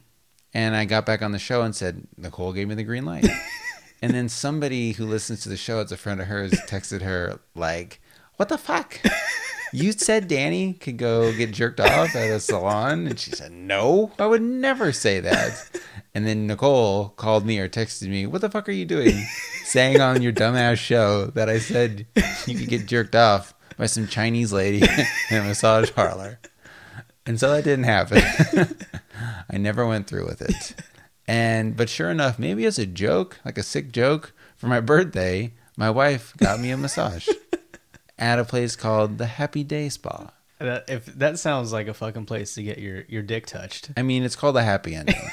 And I got back on the show and said, Nicole gave me the green light. and then somebody who listens to the show, it's a friend of hers, texted her, like, What the fuck? You said Danny could go get jerked off at a salon? And she said, No, I would never say that. And then Nicole called me or texted me, What the fuck are you doing? Saying on your dumbass show that I said you could get jerked off by some Chinese lady in a massage parlor. And so that didn't happen. I never went through with it. And but sure enough, maybe as a joke, like a sick joke, for my birthday, my wife got me a massage at a place called the Happy Day Spa. That, if that sounds like a fucking place to get your your dick touched. I mean, it's called the Happy Ending.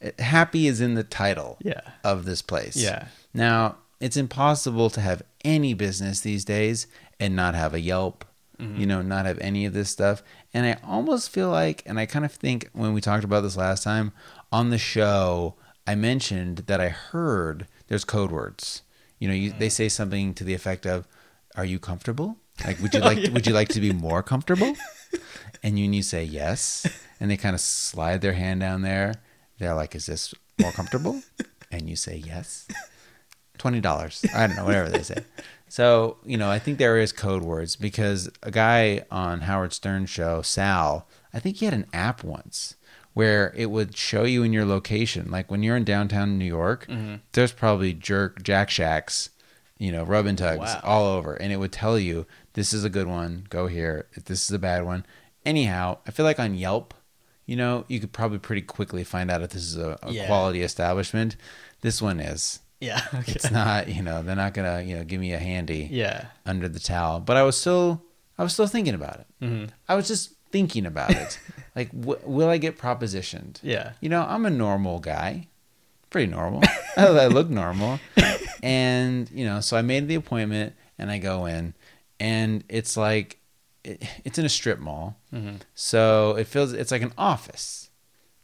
It- happy is in the title Yeah. of this place. Yeah. Now, it's impossible to have any business these days and not have a Yelp, Mm-hmm. you know, not have any of this stuff. And I almost feel like, and I kind of think when we talked about this last time on the show, I mentioned that I heard there's code words. You know, you, they Mm. say something to the effect of, "Are you comfortable? Like, would you Oh, like yeah. would you like to be more comfortable?" And you, and you say yes, and they kind of slide their hand down there. They're like, "Is this more comfortable?" And you say yes. Twenty dollars. I don't know, whatever they say. So you know, I think there is code words because a guy on Howard Stern show, Sal, I think he had an app once where it would show you in your location, like when you're in downtown New York. Mm-hmm. There's probably jerk Jack Shacks, you know, rub and tugs Wow. all over, and it would tell you this is a good one, go here. If this is a bad one. Anyhow, I feel like on Yelp, you know, you could probably pretty quickly find out if this is a, a Yeah. quality establishment. This one is. Yeah. Okay. It's not, you know, they're not gonna, you know, give me a handy Yeah. under the towel. But I was still, I was still thinking about it. hmm I was just thinking about it. like, w- will I get propositioned? Yeah. You know, I'm a normal guy, pretty normal. I look normal, and you know, so I made the appointment, and I go in, and it's like, it, it's in a strip mall, hmm so it feels it's like an office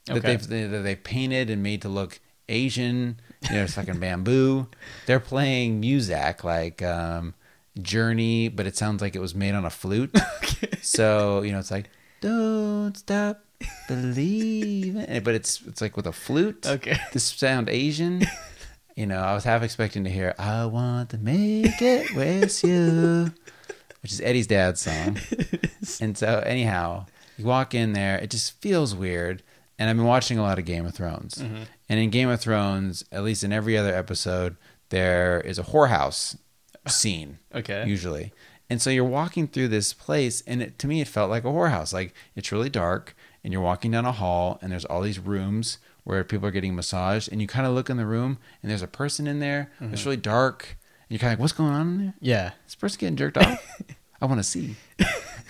that Okay. they've they, that they painted and made to look Asian. You know, it's fucking bamboo. They're playing music like um, Journey, but it sounds like it was made on a flute. So you know, it's like don't stop believing, but it's it's like with a flute. Okay. This sound Asian. You know, I was half expecting to hear "I want to make it with you," which is Eddie's dad's song. And so, anyhow, you walk in there, it just feels weird. And I've been watching a lot of Game of Thrones. Mm-hmm. And in Game of Thrones, at least in every other episode, there is a whorehouse scene, Okay. usually. And so you're walking through this place, and it, to me, it felt like a whorehouse. Like it's really dark, and you're walking down a hall, and there's all these rooms where people are getting massaged. And you kind of look in the room, and there's a person in there. It's really dark. And you're kind of like, what's going on in there? Yeah. this person getting jerked off? I want to see.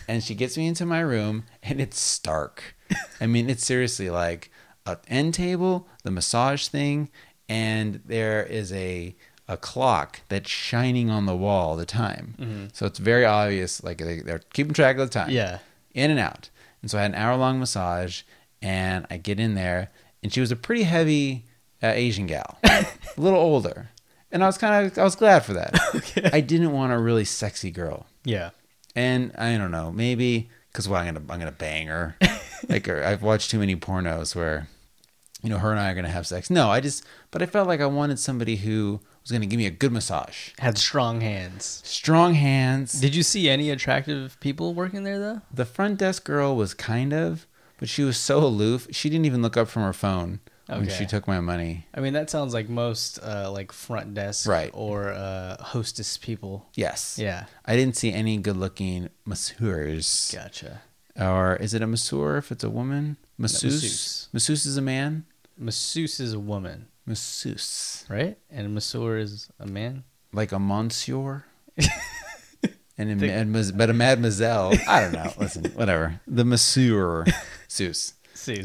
And she gets me into my room, and it's stark. I mean, it's seriously like a end table, the massage thing, and there is a a clock that's shining on the wall the time. So it's very obvious, like they, they're keeping track of the time Yeah. in and out. And so I had an hour long massage, and I get in there, and she was a pretty heavy uh, Asian gal, a little older, and I was kind of I was glad for that. Okay. I didn't want a really sexy girl, Yeah. and I don't know, maybe because well, I'm gonna I'm gonna bang her. like or I've watched too many pornos where, you know, her and I are gonna have sex. No, I just but I felt like I wanted somebody who was going to give me a good massage. Had strong hands. Strong hands. Did you see any attractive people working there though? The front desk girl was kind of, but she was so aloof. She didn't even look up from her phone Okay. she took my money. I mean, that sounds like most uh, like front desk Right. or uh, hostess people. Yes. Yeah, I didn't see any good looking masseurs. gotcha. Or is it a masseur if it's a woman? Masseuse? masseuse. Masseuse is a man? Masseuse is a woman, Masseuse. right? And masseur is a man. Like a monsieur? and a, mademoi- but a mademoiselle. I don't know. Listen, whatever. The masseur. Seuss.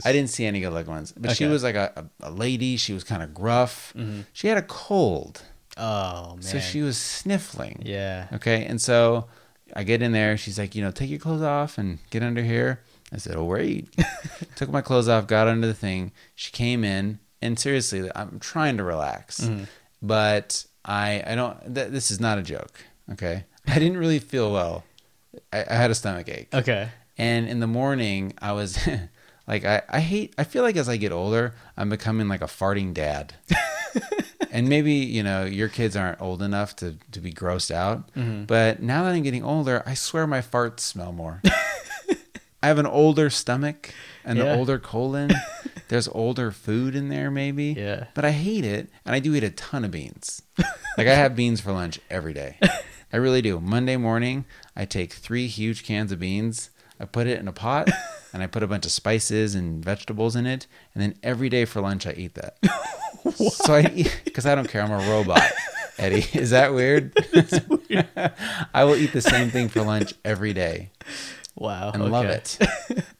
I didn't see any good looking ones. But she was like a, a, a lady. She was kind of gruff. Mhm. She had a cold. Oh man. So she was sniffling. Yeah. Okay. And so I get in there. She's like, you know, take your clothes off and get under here. I said, oh, wait. Took my clothes off, got under the thing. She came in. And seriously, I'm trying to relax. Mhm. But I, I don't, th- this is not a joke. Okay. I didn't really feel well. I, I had a stomach ache. Okay. And in the morning, I was like, I, I hate, I feel like as I get older, I'm becoming like a farting dad. and maybe, you know, your kids aren't old enough to, to be grossed out. Mhm. But now that I'm getting older, I swear my farts smell more. I have an older stomach, and an older colon. There's older food in there, maybe. Yeah. But I hate it, and I do eat a ton of beans. like I have beans for lunch every day. I really do. Monday morning, I take three huge cans of beans. I put it in a pot, and I put a bunch of spices and vegetables in it, and then every day for lunch I eat that. so I because I don't care. I'm a robot. Eddie, is that weird? I will eat the same thing for lunch every day Wow. and love it.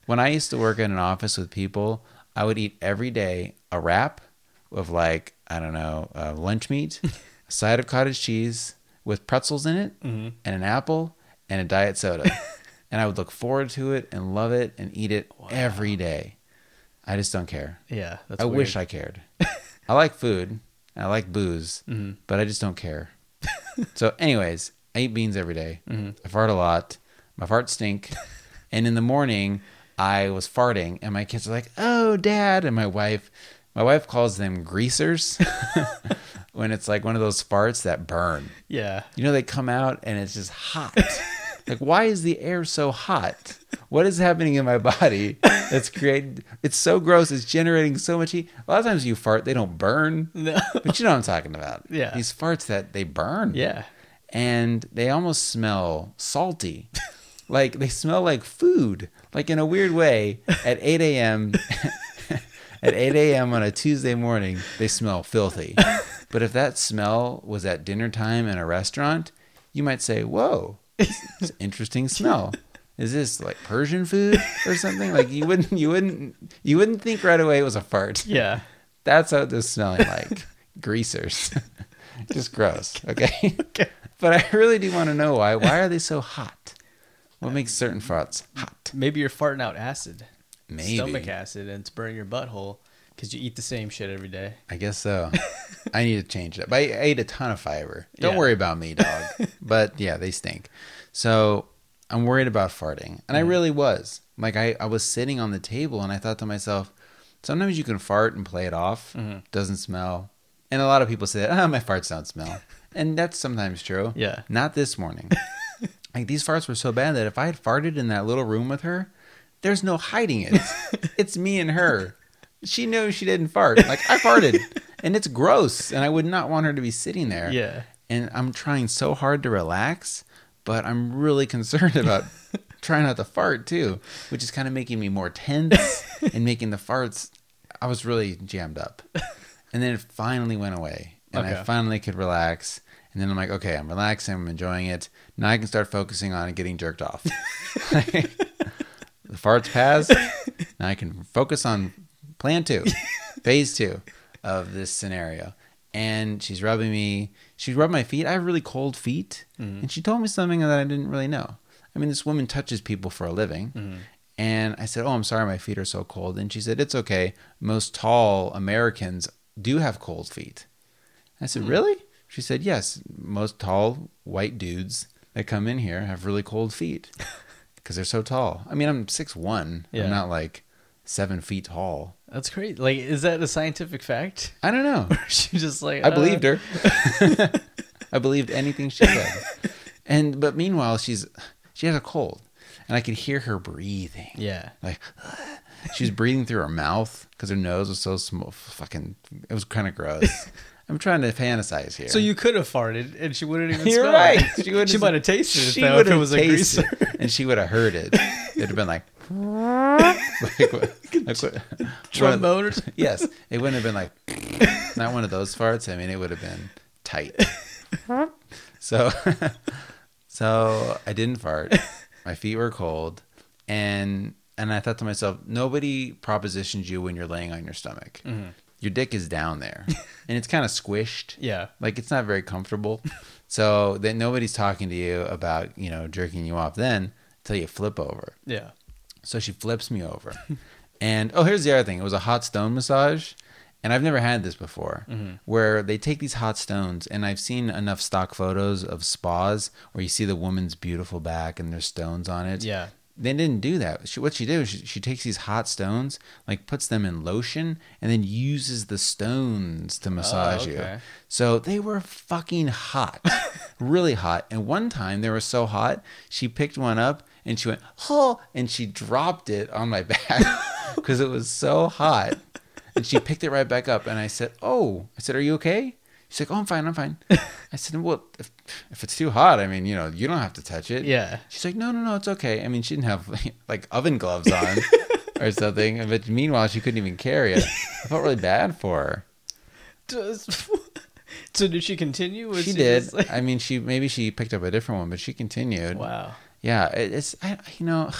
when I used to work in an office with people, I would eat every day a wrap of like I don't know uh, lunch meat, a side of cottage cheese with pretzels in it, Mhm. and an apple and a diet soda, and I would look forward to it and love it and eat it every day. I just don't care. Yeah. That's I weird. wish I cared. I like food. I like booze, Mhm. but I just don't care. so, anyways, I eat beans every day. Mhm. I fart a lot. My farts stink. and in the morning, I was farting, and my kids are like, "Oh, Dad!" And my wife, my wife calls them greasers when it's like one of those farts that burn. Yeah. You know, they come out and it's just hot. Like, why is the air so hot? What is happening in my body that's creating? It's so gross. It's generating so much heat. A lot of times you fart, they don't burn, No. but you know what I'm talking about. Yeah. these farts that they burn. yeah. and they almost smell salty. like they smell like food, like in a weird way. At 8 a.m. at 8 a.m. on a Tuesday morning, they smell filthy. But if that smell was at dinner time in a restaurant, you might say, "Whoa, it's interesting smell." Is this like Persian food or something? Like you wouldn't, you wouldn't, you wouldn't think right away it was a fart. Yeah. That's how this smelling like greasers. Just gross. Okay. Okay. But I really do want to know why. Why are they so hot? What makes certain farts hot? Maybe you're farting out acid. Maybe. Stomach acid, and it's burning your butthole because you eat the same shit every day. I guess so. I need to change that. But I ate a ton of fiber. Don't Yeah. worry about me, dog. but yeah, they stink. So I'm worried about farting. And I really was. Like I, I was sitting on the table and I thought to myself, sometimes you can fart and play it off. Mhm. Doesn't smell. And a lot of people say, ah, my farts don't smell. and that's sometimes true. Yeah. Not this morning. like these farts were so bad that if I had farted in that little room with her, there's no hiding it. it's me and her. She knows she didn't fart. Like I farted, and it's gross, and I would not want her to be sitting there. Yeah. And I'm trying so hard to relax, but I'm really concerned about trying not to fart too, which is kind of making me more tense and making the farts. I was really jammed up, and then it finally went away, and I finally could relax. And then I'm like, okay, I'm relaxing, I'm enjoying it. Now I can start focusing on getting jerked off. the farts pass. Now I can focus on plan two, phase two of this scenario. And she's rubbing me. She rubbed my feet. I have really cold feet. Mhm. And she told me something that I didn't really know. I mean, this woman touches people for a living. Mhm. And I said, Oh, I'm sorry, my feet are so cold. And she said, It's okay. Most tall Americans do have cold feet. I said, Really? She said, Yes. Most tall white dudes that come in here have really cold feet because they're so tall. I mean, I'm six one. Yeah. I'm not like seven feet tall. That's great. Like, is that a scientific fact? I don't know. She just like I uh, believed her. I believed anything she said. And but meanwhile, she's she has a cold, and I could hear her breathing. Yeah. Like she was breathing through her mouth because her nose was so small. Fucking, it was kind of gross. I'm trying to fantasize here. So you could have farted, and she wouldn't even You're smell right. it. She she might have tasted it though if it was a greaser. and she would have heard it. It'd have been like, like, what- like what- Trombone or one of- something? Yes, it wouldn't have been like, not one of those farts. I mean, it would have been tight. So, so I didn't fart. My feet were cold, and and I thought to myself, nobody propositions you when you're laying on your stomach. Your dick is down there, and it's kind of squished. Yeah. Like it's not very comfortable. so that nobody's talking to you about, you know, jerking you off then until you flip over. Yeah. So she flips me over. and oh, here's the other thing. It was a hot stone massage. And I've never had this before, mm-hmm. where they take these hot stones, and I've seen enough stock photos of spas where you see the woman's beautiful back and there's stones on it. Yeah. They didn't do that. She, what she did was she, she takes these hot stones, like puts them in lotion, and then uses the stones to massage oh, you. okay. So they were fucking hot, really hot. And one time they were so hot, she picked one up and she went, oh, and she dropped it on my back because it was so hot. And she picked it right back up. And I said, oh, I said, are you okay? She's like, oh, I'm fine, I'm fine. I said, well, if, if it's too hot, I mean, you know, you don't have to touch it. Yeah. She's like, no, no, no, it's okay. I mean, she didn't have like oven gloves on or something. But meanwhile, she couldn't even carry it. I felt really bad for her. Does- so did she continue? Was she did. like- I mean, she maybe she picked up a different one, but she continued. wow. Yeah, it's I, you know,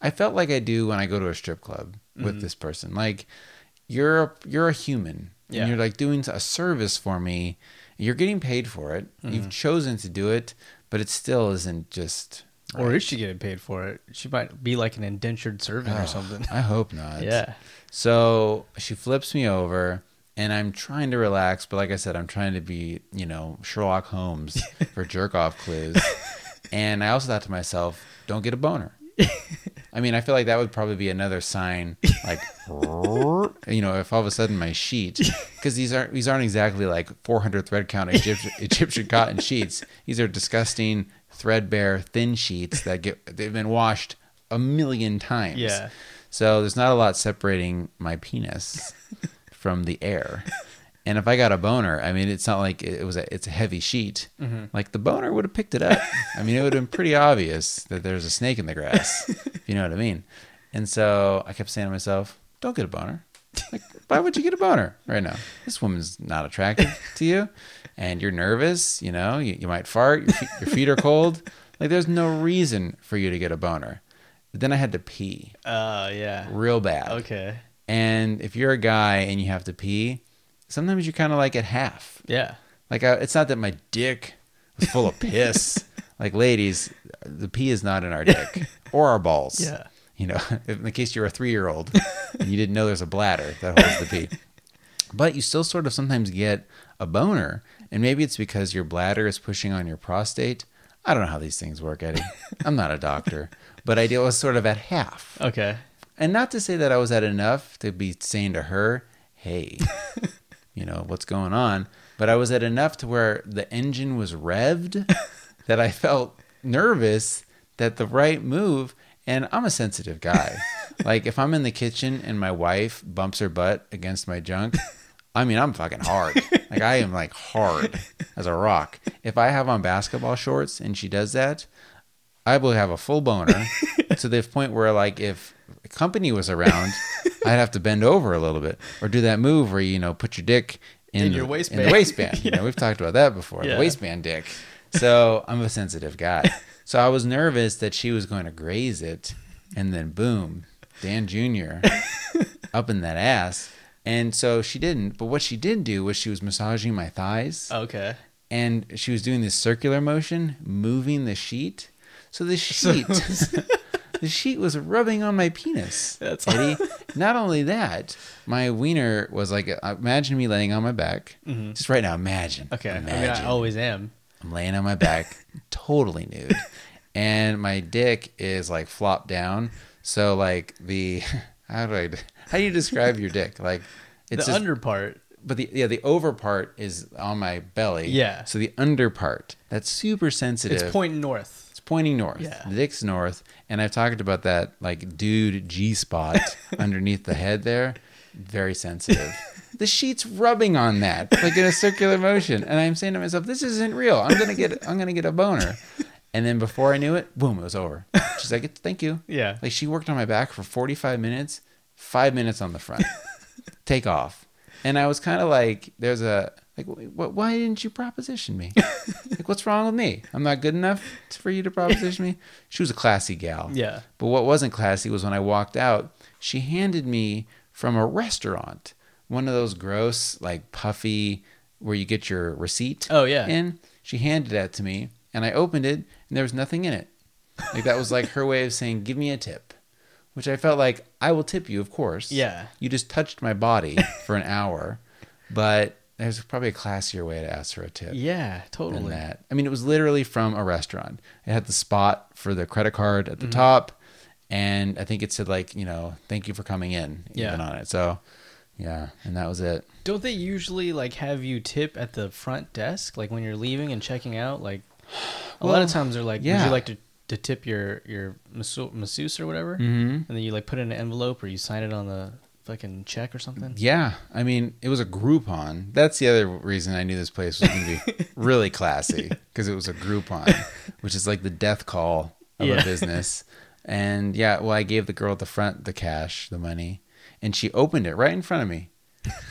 I felt like I do when I go to a strip club with Mm-hmm. this person. Like, you're a, you're a human, Yeah. and you're like doing a service for me. You're getting paid for it. Mm-hmm. You've chosen to do it, but it still isn't just. Or is she getting paid for it? She might be like an indentured servant or something. I hope not. Yeah. So she flips me over, and I'm trying to relax, but like I said, I'm trying to be, you know, Sherlock Holmes for jerk off clues. And I also thought to myself, don't get a boner. I mean, I feel like that would probably be another sign, like, you know, if all of a sudden my sheet, because these aren't these aren't exactly like 400 thread count Egyptian, Egyptian cotton sheets. These are disgusting, threadbare, thin sheets that get they've been washed a million times. Yeah. So there's not a lot separating my penis from the air. And if I got a boner, I mean, it's not like it was a it's a heavy sheet. Mm-hmm. Like the boner would have picked it up. I mean, it would have been pretty obvious that there's a snake in the grass. if you know what I mean. And so I kept saying to myself, "Don't get a boner. Like, why would you get a boner right now? This woman's not attractive to you, and you're nervous. You know, you, you might fart. Your feet, your feet are cold. Like, there's no reason for you to get a boner." But then I had to pee Oh yeah. real bad. Okay. And if you're a guy and you have to pee, sometimes you're kind of like at half. Yeah. Like I, it's not that my dick was full of piss. like ladies, the pee is not in our dick or our balls. Yeah. You know, in the case you're a three year old and you didn't know there's a bladder that holds the pee. But you still sort of sometimes get a boner, and maybe it's because your bladder is pushing on your prostate. I don't know how these things work, Eddie. I'm not a doctor, but I was sort of at half. Okay. And not to say that I was at enough to be saying to her, hey, you know, what's going on? But I was at enough to where the engine was revved that I felt nervous that the right move, and I'm a sensitive guy. like if I'm in the kitchen and my wife bumps her butt against my junk, I mean, I'm fucking hard. Like I am like hard as a rock. If I have on basketball shorts and she does that, I will have a full boner to the point where, like, if a company was around, I'd have to bend over a little bit or do that move where you know put your dick in, In your In waistband. the waistband. You know, we've talked about that before. Yeah. The waistband dick. So I'm a sensitive guy. So I was nervous that she was going to graze it, and then boom, Dan Jr. up in that ass. And so she didn't. But what she did do was she was massaging my thighs Okay. and she was doing this circular motion, moving the sheet. So the sheet, the sheet was rubbing on my penis. That's- Eddie. Not only that, my wiener was like, imagine me laying on my back. Just right now, imagine. Mm-hmm. Okay. I mean, I always am. I'm laying on my back, totally nude, and my dick is like flopped down. So like the, how do I how do you describe your dick? Like it's the just, under part. but the yeah the over part is on my belly. Yeah. So the under part that's super sensitive. It's pointing north. Pointing north. Yeah. Dick's north, and I've talked about that like dude G spot underneath the head there. Very sensitive. the sheet's rubbing on that like in a circular motion, and I'm saying to myself, "This isn't real. I'm gonna get I'm gonna get a boner." And then before I knew it, boom, it was over. She's like, "Thank you." Yeah. Like she worked on my back for 45 minutes, five minutes on the front, take off. And I was kind of like, there's a, like, wh- why didn't you proposition me? like, what's wrong with me? I'm not good enough for you to proposition me? She was a classy gal. Yeah. But what wasn't classy was when I walked out, she handed me from a restaurant one of those gross, like puffy, where you get your receipt Oh, yeah. in. She handed that to me, and I opened it, and there was nothing in it. Like that was like her way of saying, "Give me a tip," which I felt like I will tip you, of course. Yeah. You just touched my body for an hour, but there's probably a classier way to ask for a tip Yeah, than totally. that. I mean, it was literally from a restaurant. It had the spot for the credit card at the Mm-hmm. top, and I think it said like, you know, "Thank you for coming in," Yeah. even on it. So, yeah, and that was it. Don't they usually like have you tip at the front desk, like when you're leaving and checking out? Like a lot of times they're like, "Would you like to, to tip your your masseuse or whatever?" Mm-hmm. And then you like put it in an envelope or you sign it on the fucking check or something. Yeah, I mean, it was a Groupon. That's the other reason I knew this place was going to be really classy because it was a Groupon, which is like the death call of Yeah. a business. And yeah, well, I gave the girl at the front the cash, the money, and she opened it right in front of me.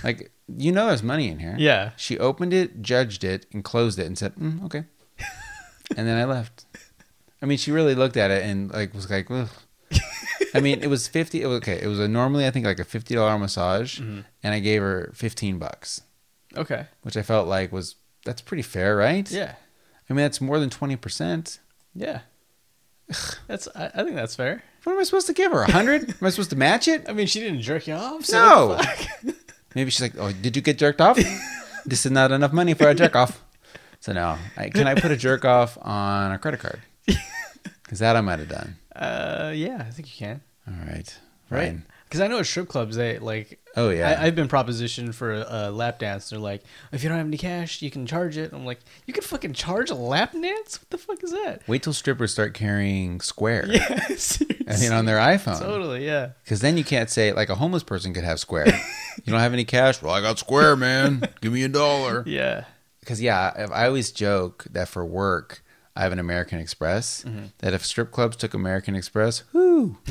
Like, you know, there's money in here. Yeah. She opened it, judged it, and closed it, and said, mm, "Okay," and then I left. I mean, she really looked at it and like was like, Ugh. I mean, it was fifty. It was, okay, it was a normally I think like a fifty dollar massage, Mm-hmm. and I gave her fifteen bucks, Okay. which I felt like was that's pretty fair, right? Yeah. I mean, that's more than twenty percent. Yeah. That's. I, I think that's fair. What am I supposed to give her? A hundred? am I supposed to match it? I mean, she didn't jerk you off. So No. what the fuck? Maybe she's like, "Oh, did you get jerked off? this is not enough money for a jerk off." So no, I, can I put a jerk off on a credit card? Because that I might have done. Uh, yeah, I think you can. All right, Right. Because I know at strip clubs they like. Oh yeah. I, I've been propositioned for a, a lap dance. They're like, if you don't have any cash, you can charge it. I'm like, you can fucking charge a lap dance? What the fuck is that? Wait till strippers start carrying Square. Yeah, I mean, on their iPhone. Totally, yeah. Because then you can't say like a homeless person could have Square. you don't have any cash? Well, I got Square, man. Give me a dollar. Yeah. Because yeah, I always joke that for work I have an American Express. Mm-hmm. That if strip clubs took American Express, whoo.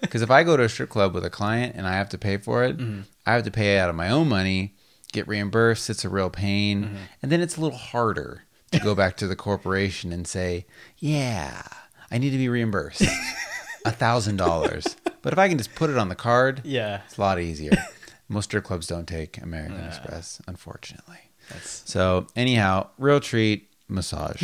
Because if I go to a strip club with a client and I have to pay for it, mm-hmm. I have to pay out of my own money, get reimbursed. It's a real pain, mm-hmm. and then it's a little harder to go back to the corporation and say, "Yeah, I need to be reimbursed a thousand dollars." But if I can just put it on the card, Yeah. it's a lot easier. Most strip clubs don't take American Express, unfortunately. That's So anyhow, real treat massage.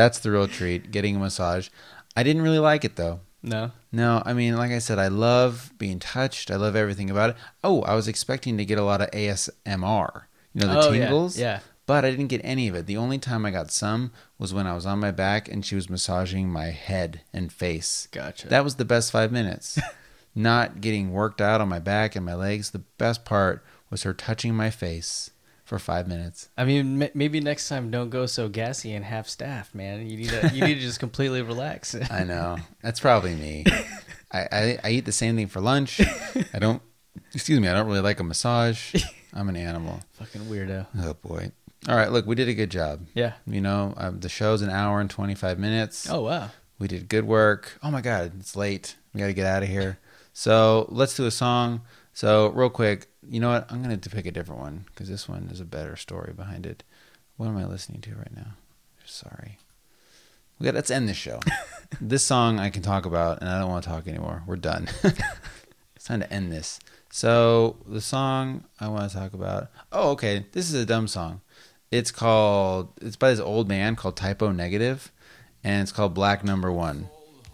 That's the real treat. Getting a massage. I didn't really like it though. no. No, I mean, like I said, I love being touched. I love everything about it. Oh, I was expecting to get a lot of ASMR. You know, the Oh, yeah, tingles. yeah. But I didn't get any of it. The only time I got some was when I was on my back and she was massaging my head and face. Gotcha. That was the best five minutes. Not getting worked out on my back and my legs. The best part was her touching my face for five minutes. I mean, m- maybe next time don't go so gassy and half staff, man. You need to you need to just completely relax. I know. That's probably me. I, I, I eat the same thing for lunch. I don't, excuse me, I don't really like a massage. I'm an animal. Fucking weirdo. Oh, boy. All right, look, we did a good job. Yeah. You know, um, the show's an hour and 25 minutes. Oh wow. We did good work. Oh my God, it's late. We got to get out of here. So let's do a song. So, real quick, you know what? I'm going to pick a different one because this one is a better story behind it. What am I listening to right now? Sorry. We got, let's end this show. this song I can talk about, and I don't want to talk anymore. We're done. it's time to end this. So, the song I want to talk about. Oh, okay. This is a dumb song. It's called, it's by this old man called Type O Negative, and it's called Black Number One.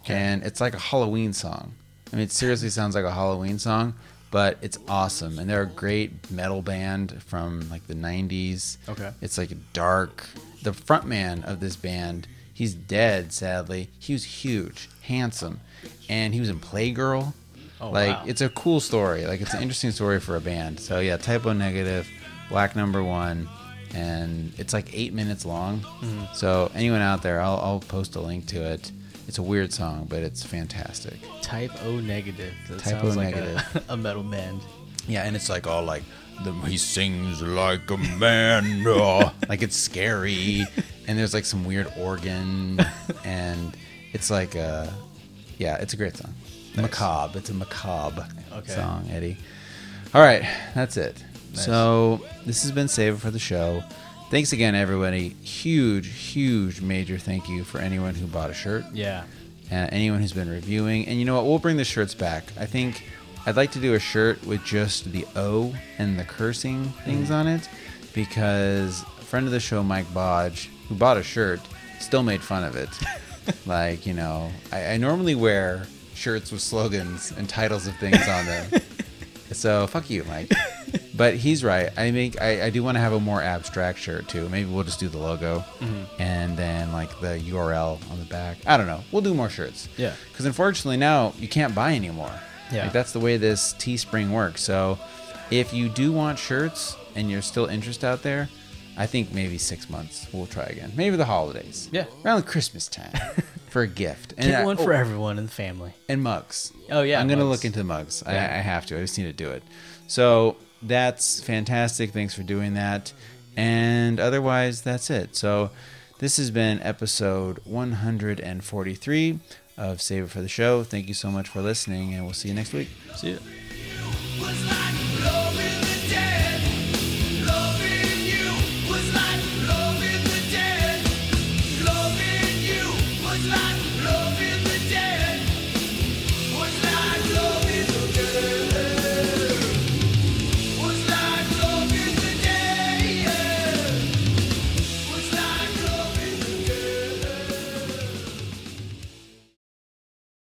And it's like a Halloween song. I mean, it seriously sounds like a Halloween song, but it's awesome. And they're a great metal band from like the 90s. Okay. It's like dark. The frontman of this band, he's dead, sadly. He was huge, handsome, and he was in Playgirl. Oh, like wow. it's a cool story. Like it's an interesting story for a band. So yeah, Type O Negative, black number one, and it's like eight minutes long. Mm-hmm. So anyone out there, I'll, I'll post a link to it. It's a weird song, but it's fantastic. Type O negative. That Type sounds O like negative. A, a metal band. Yeah, and it's like all like the, he sings like a man, uh, like it's scary, and there's like some weird organ, and it's like a, yeah, it's a great song. Macabre, it's a macabre Okay. song, Eddie. All right, that's it. So this has been saved for the Show. Thanks again, everybody. Huge, huge, major thank you for anyone who bought a shirt Yeah. uh, anyone who's been reviewing. And you know what? We'll bring the shirts back. I think I'd like to do a shirt with just the O and the cursing things on it because a friend of the show, Mike Bodge, who bought a shirt, still made fun of it. like, you know, I, I normally wear shirts with slogans and titles of things on them. So fuck you, Mike. But he's right. I think I, I do want to have a more abstract shirt too. Maybe we'll just do the logo mm-hmm. and then like the URL on the back. I don't know. We'll do more shirts. Yeah. Because unfortunately now you can't buy anymore. Yeah. Like that's the way this Teespring works. So if you do want shirts and you're still interested out there, I think maybe six months we'll try again. Maybe the holidays. Yeah. Around Christmas time for a gift. And Get I- one oh, for everyone in the family. and mugs. Oh, yeah, I'm gonna look into the mugs. I, I have to. I just need to do it. So that's fantastic. Thanks for doing that. And otherwise, that's it. So this has been episode 143 of Save It for the Show. Thank you so much for listening, and we'll see you next week. See ya.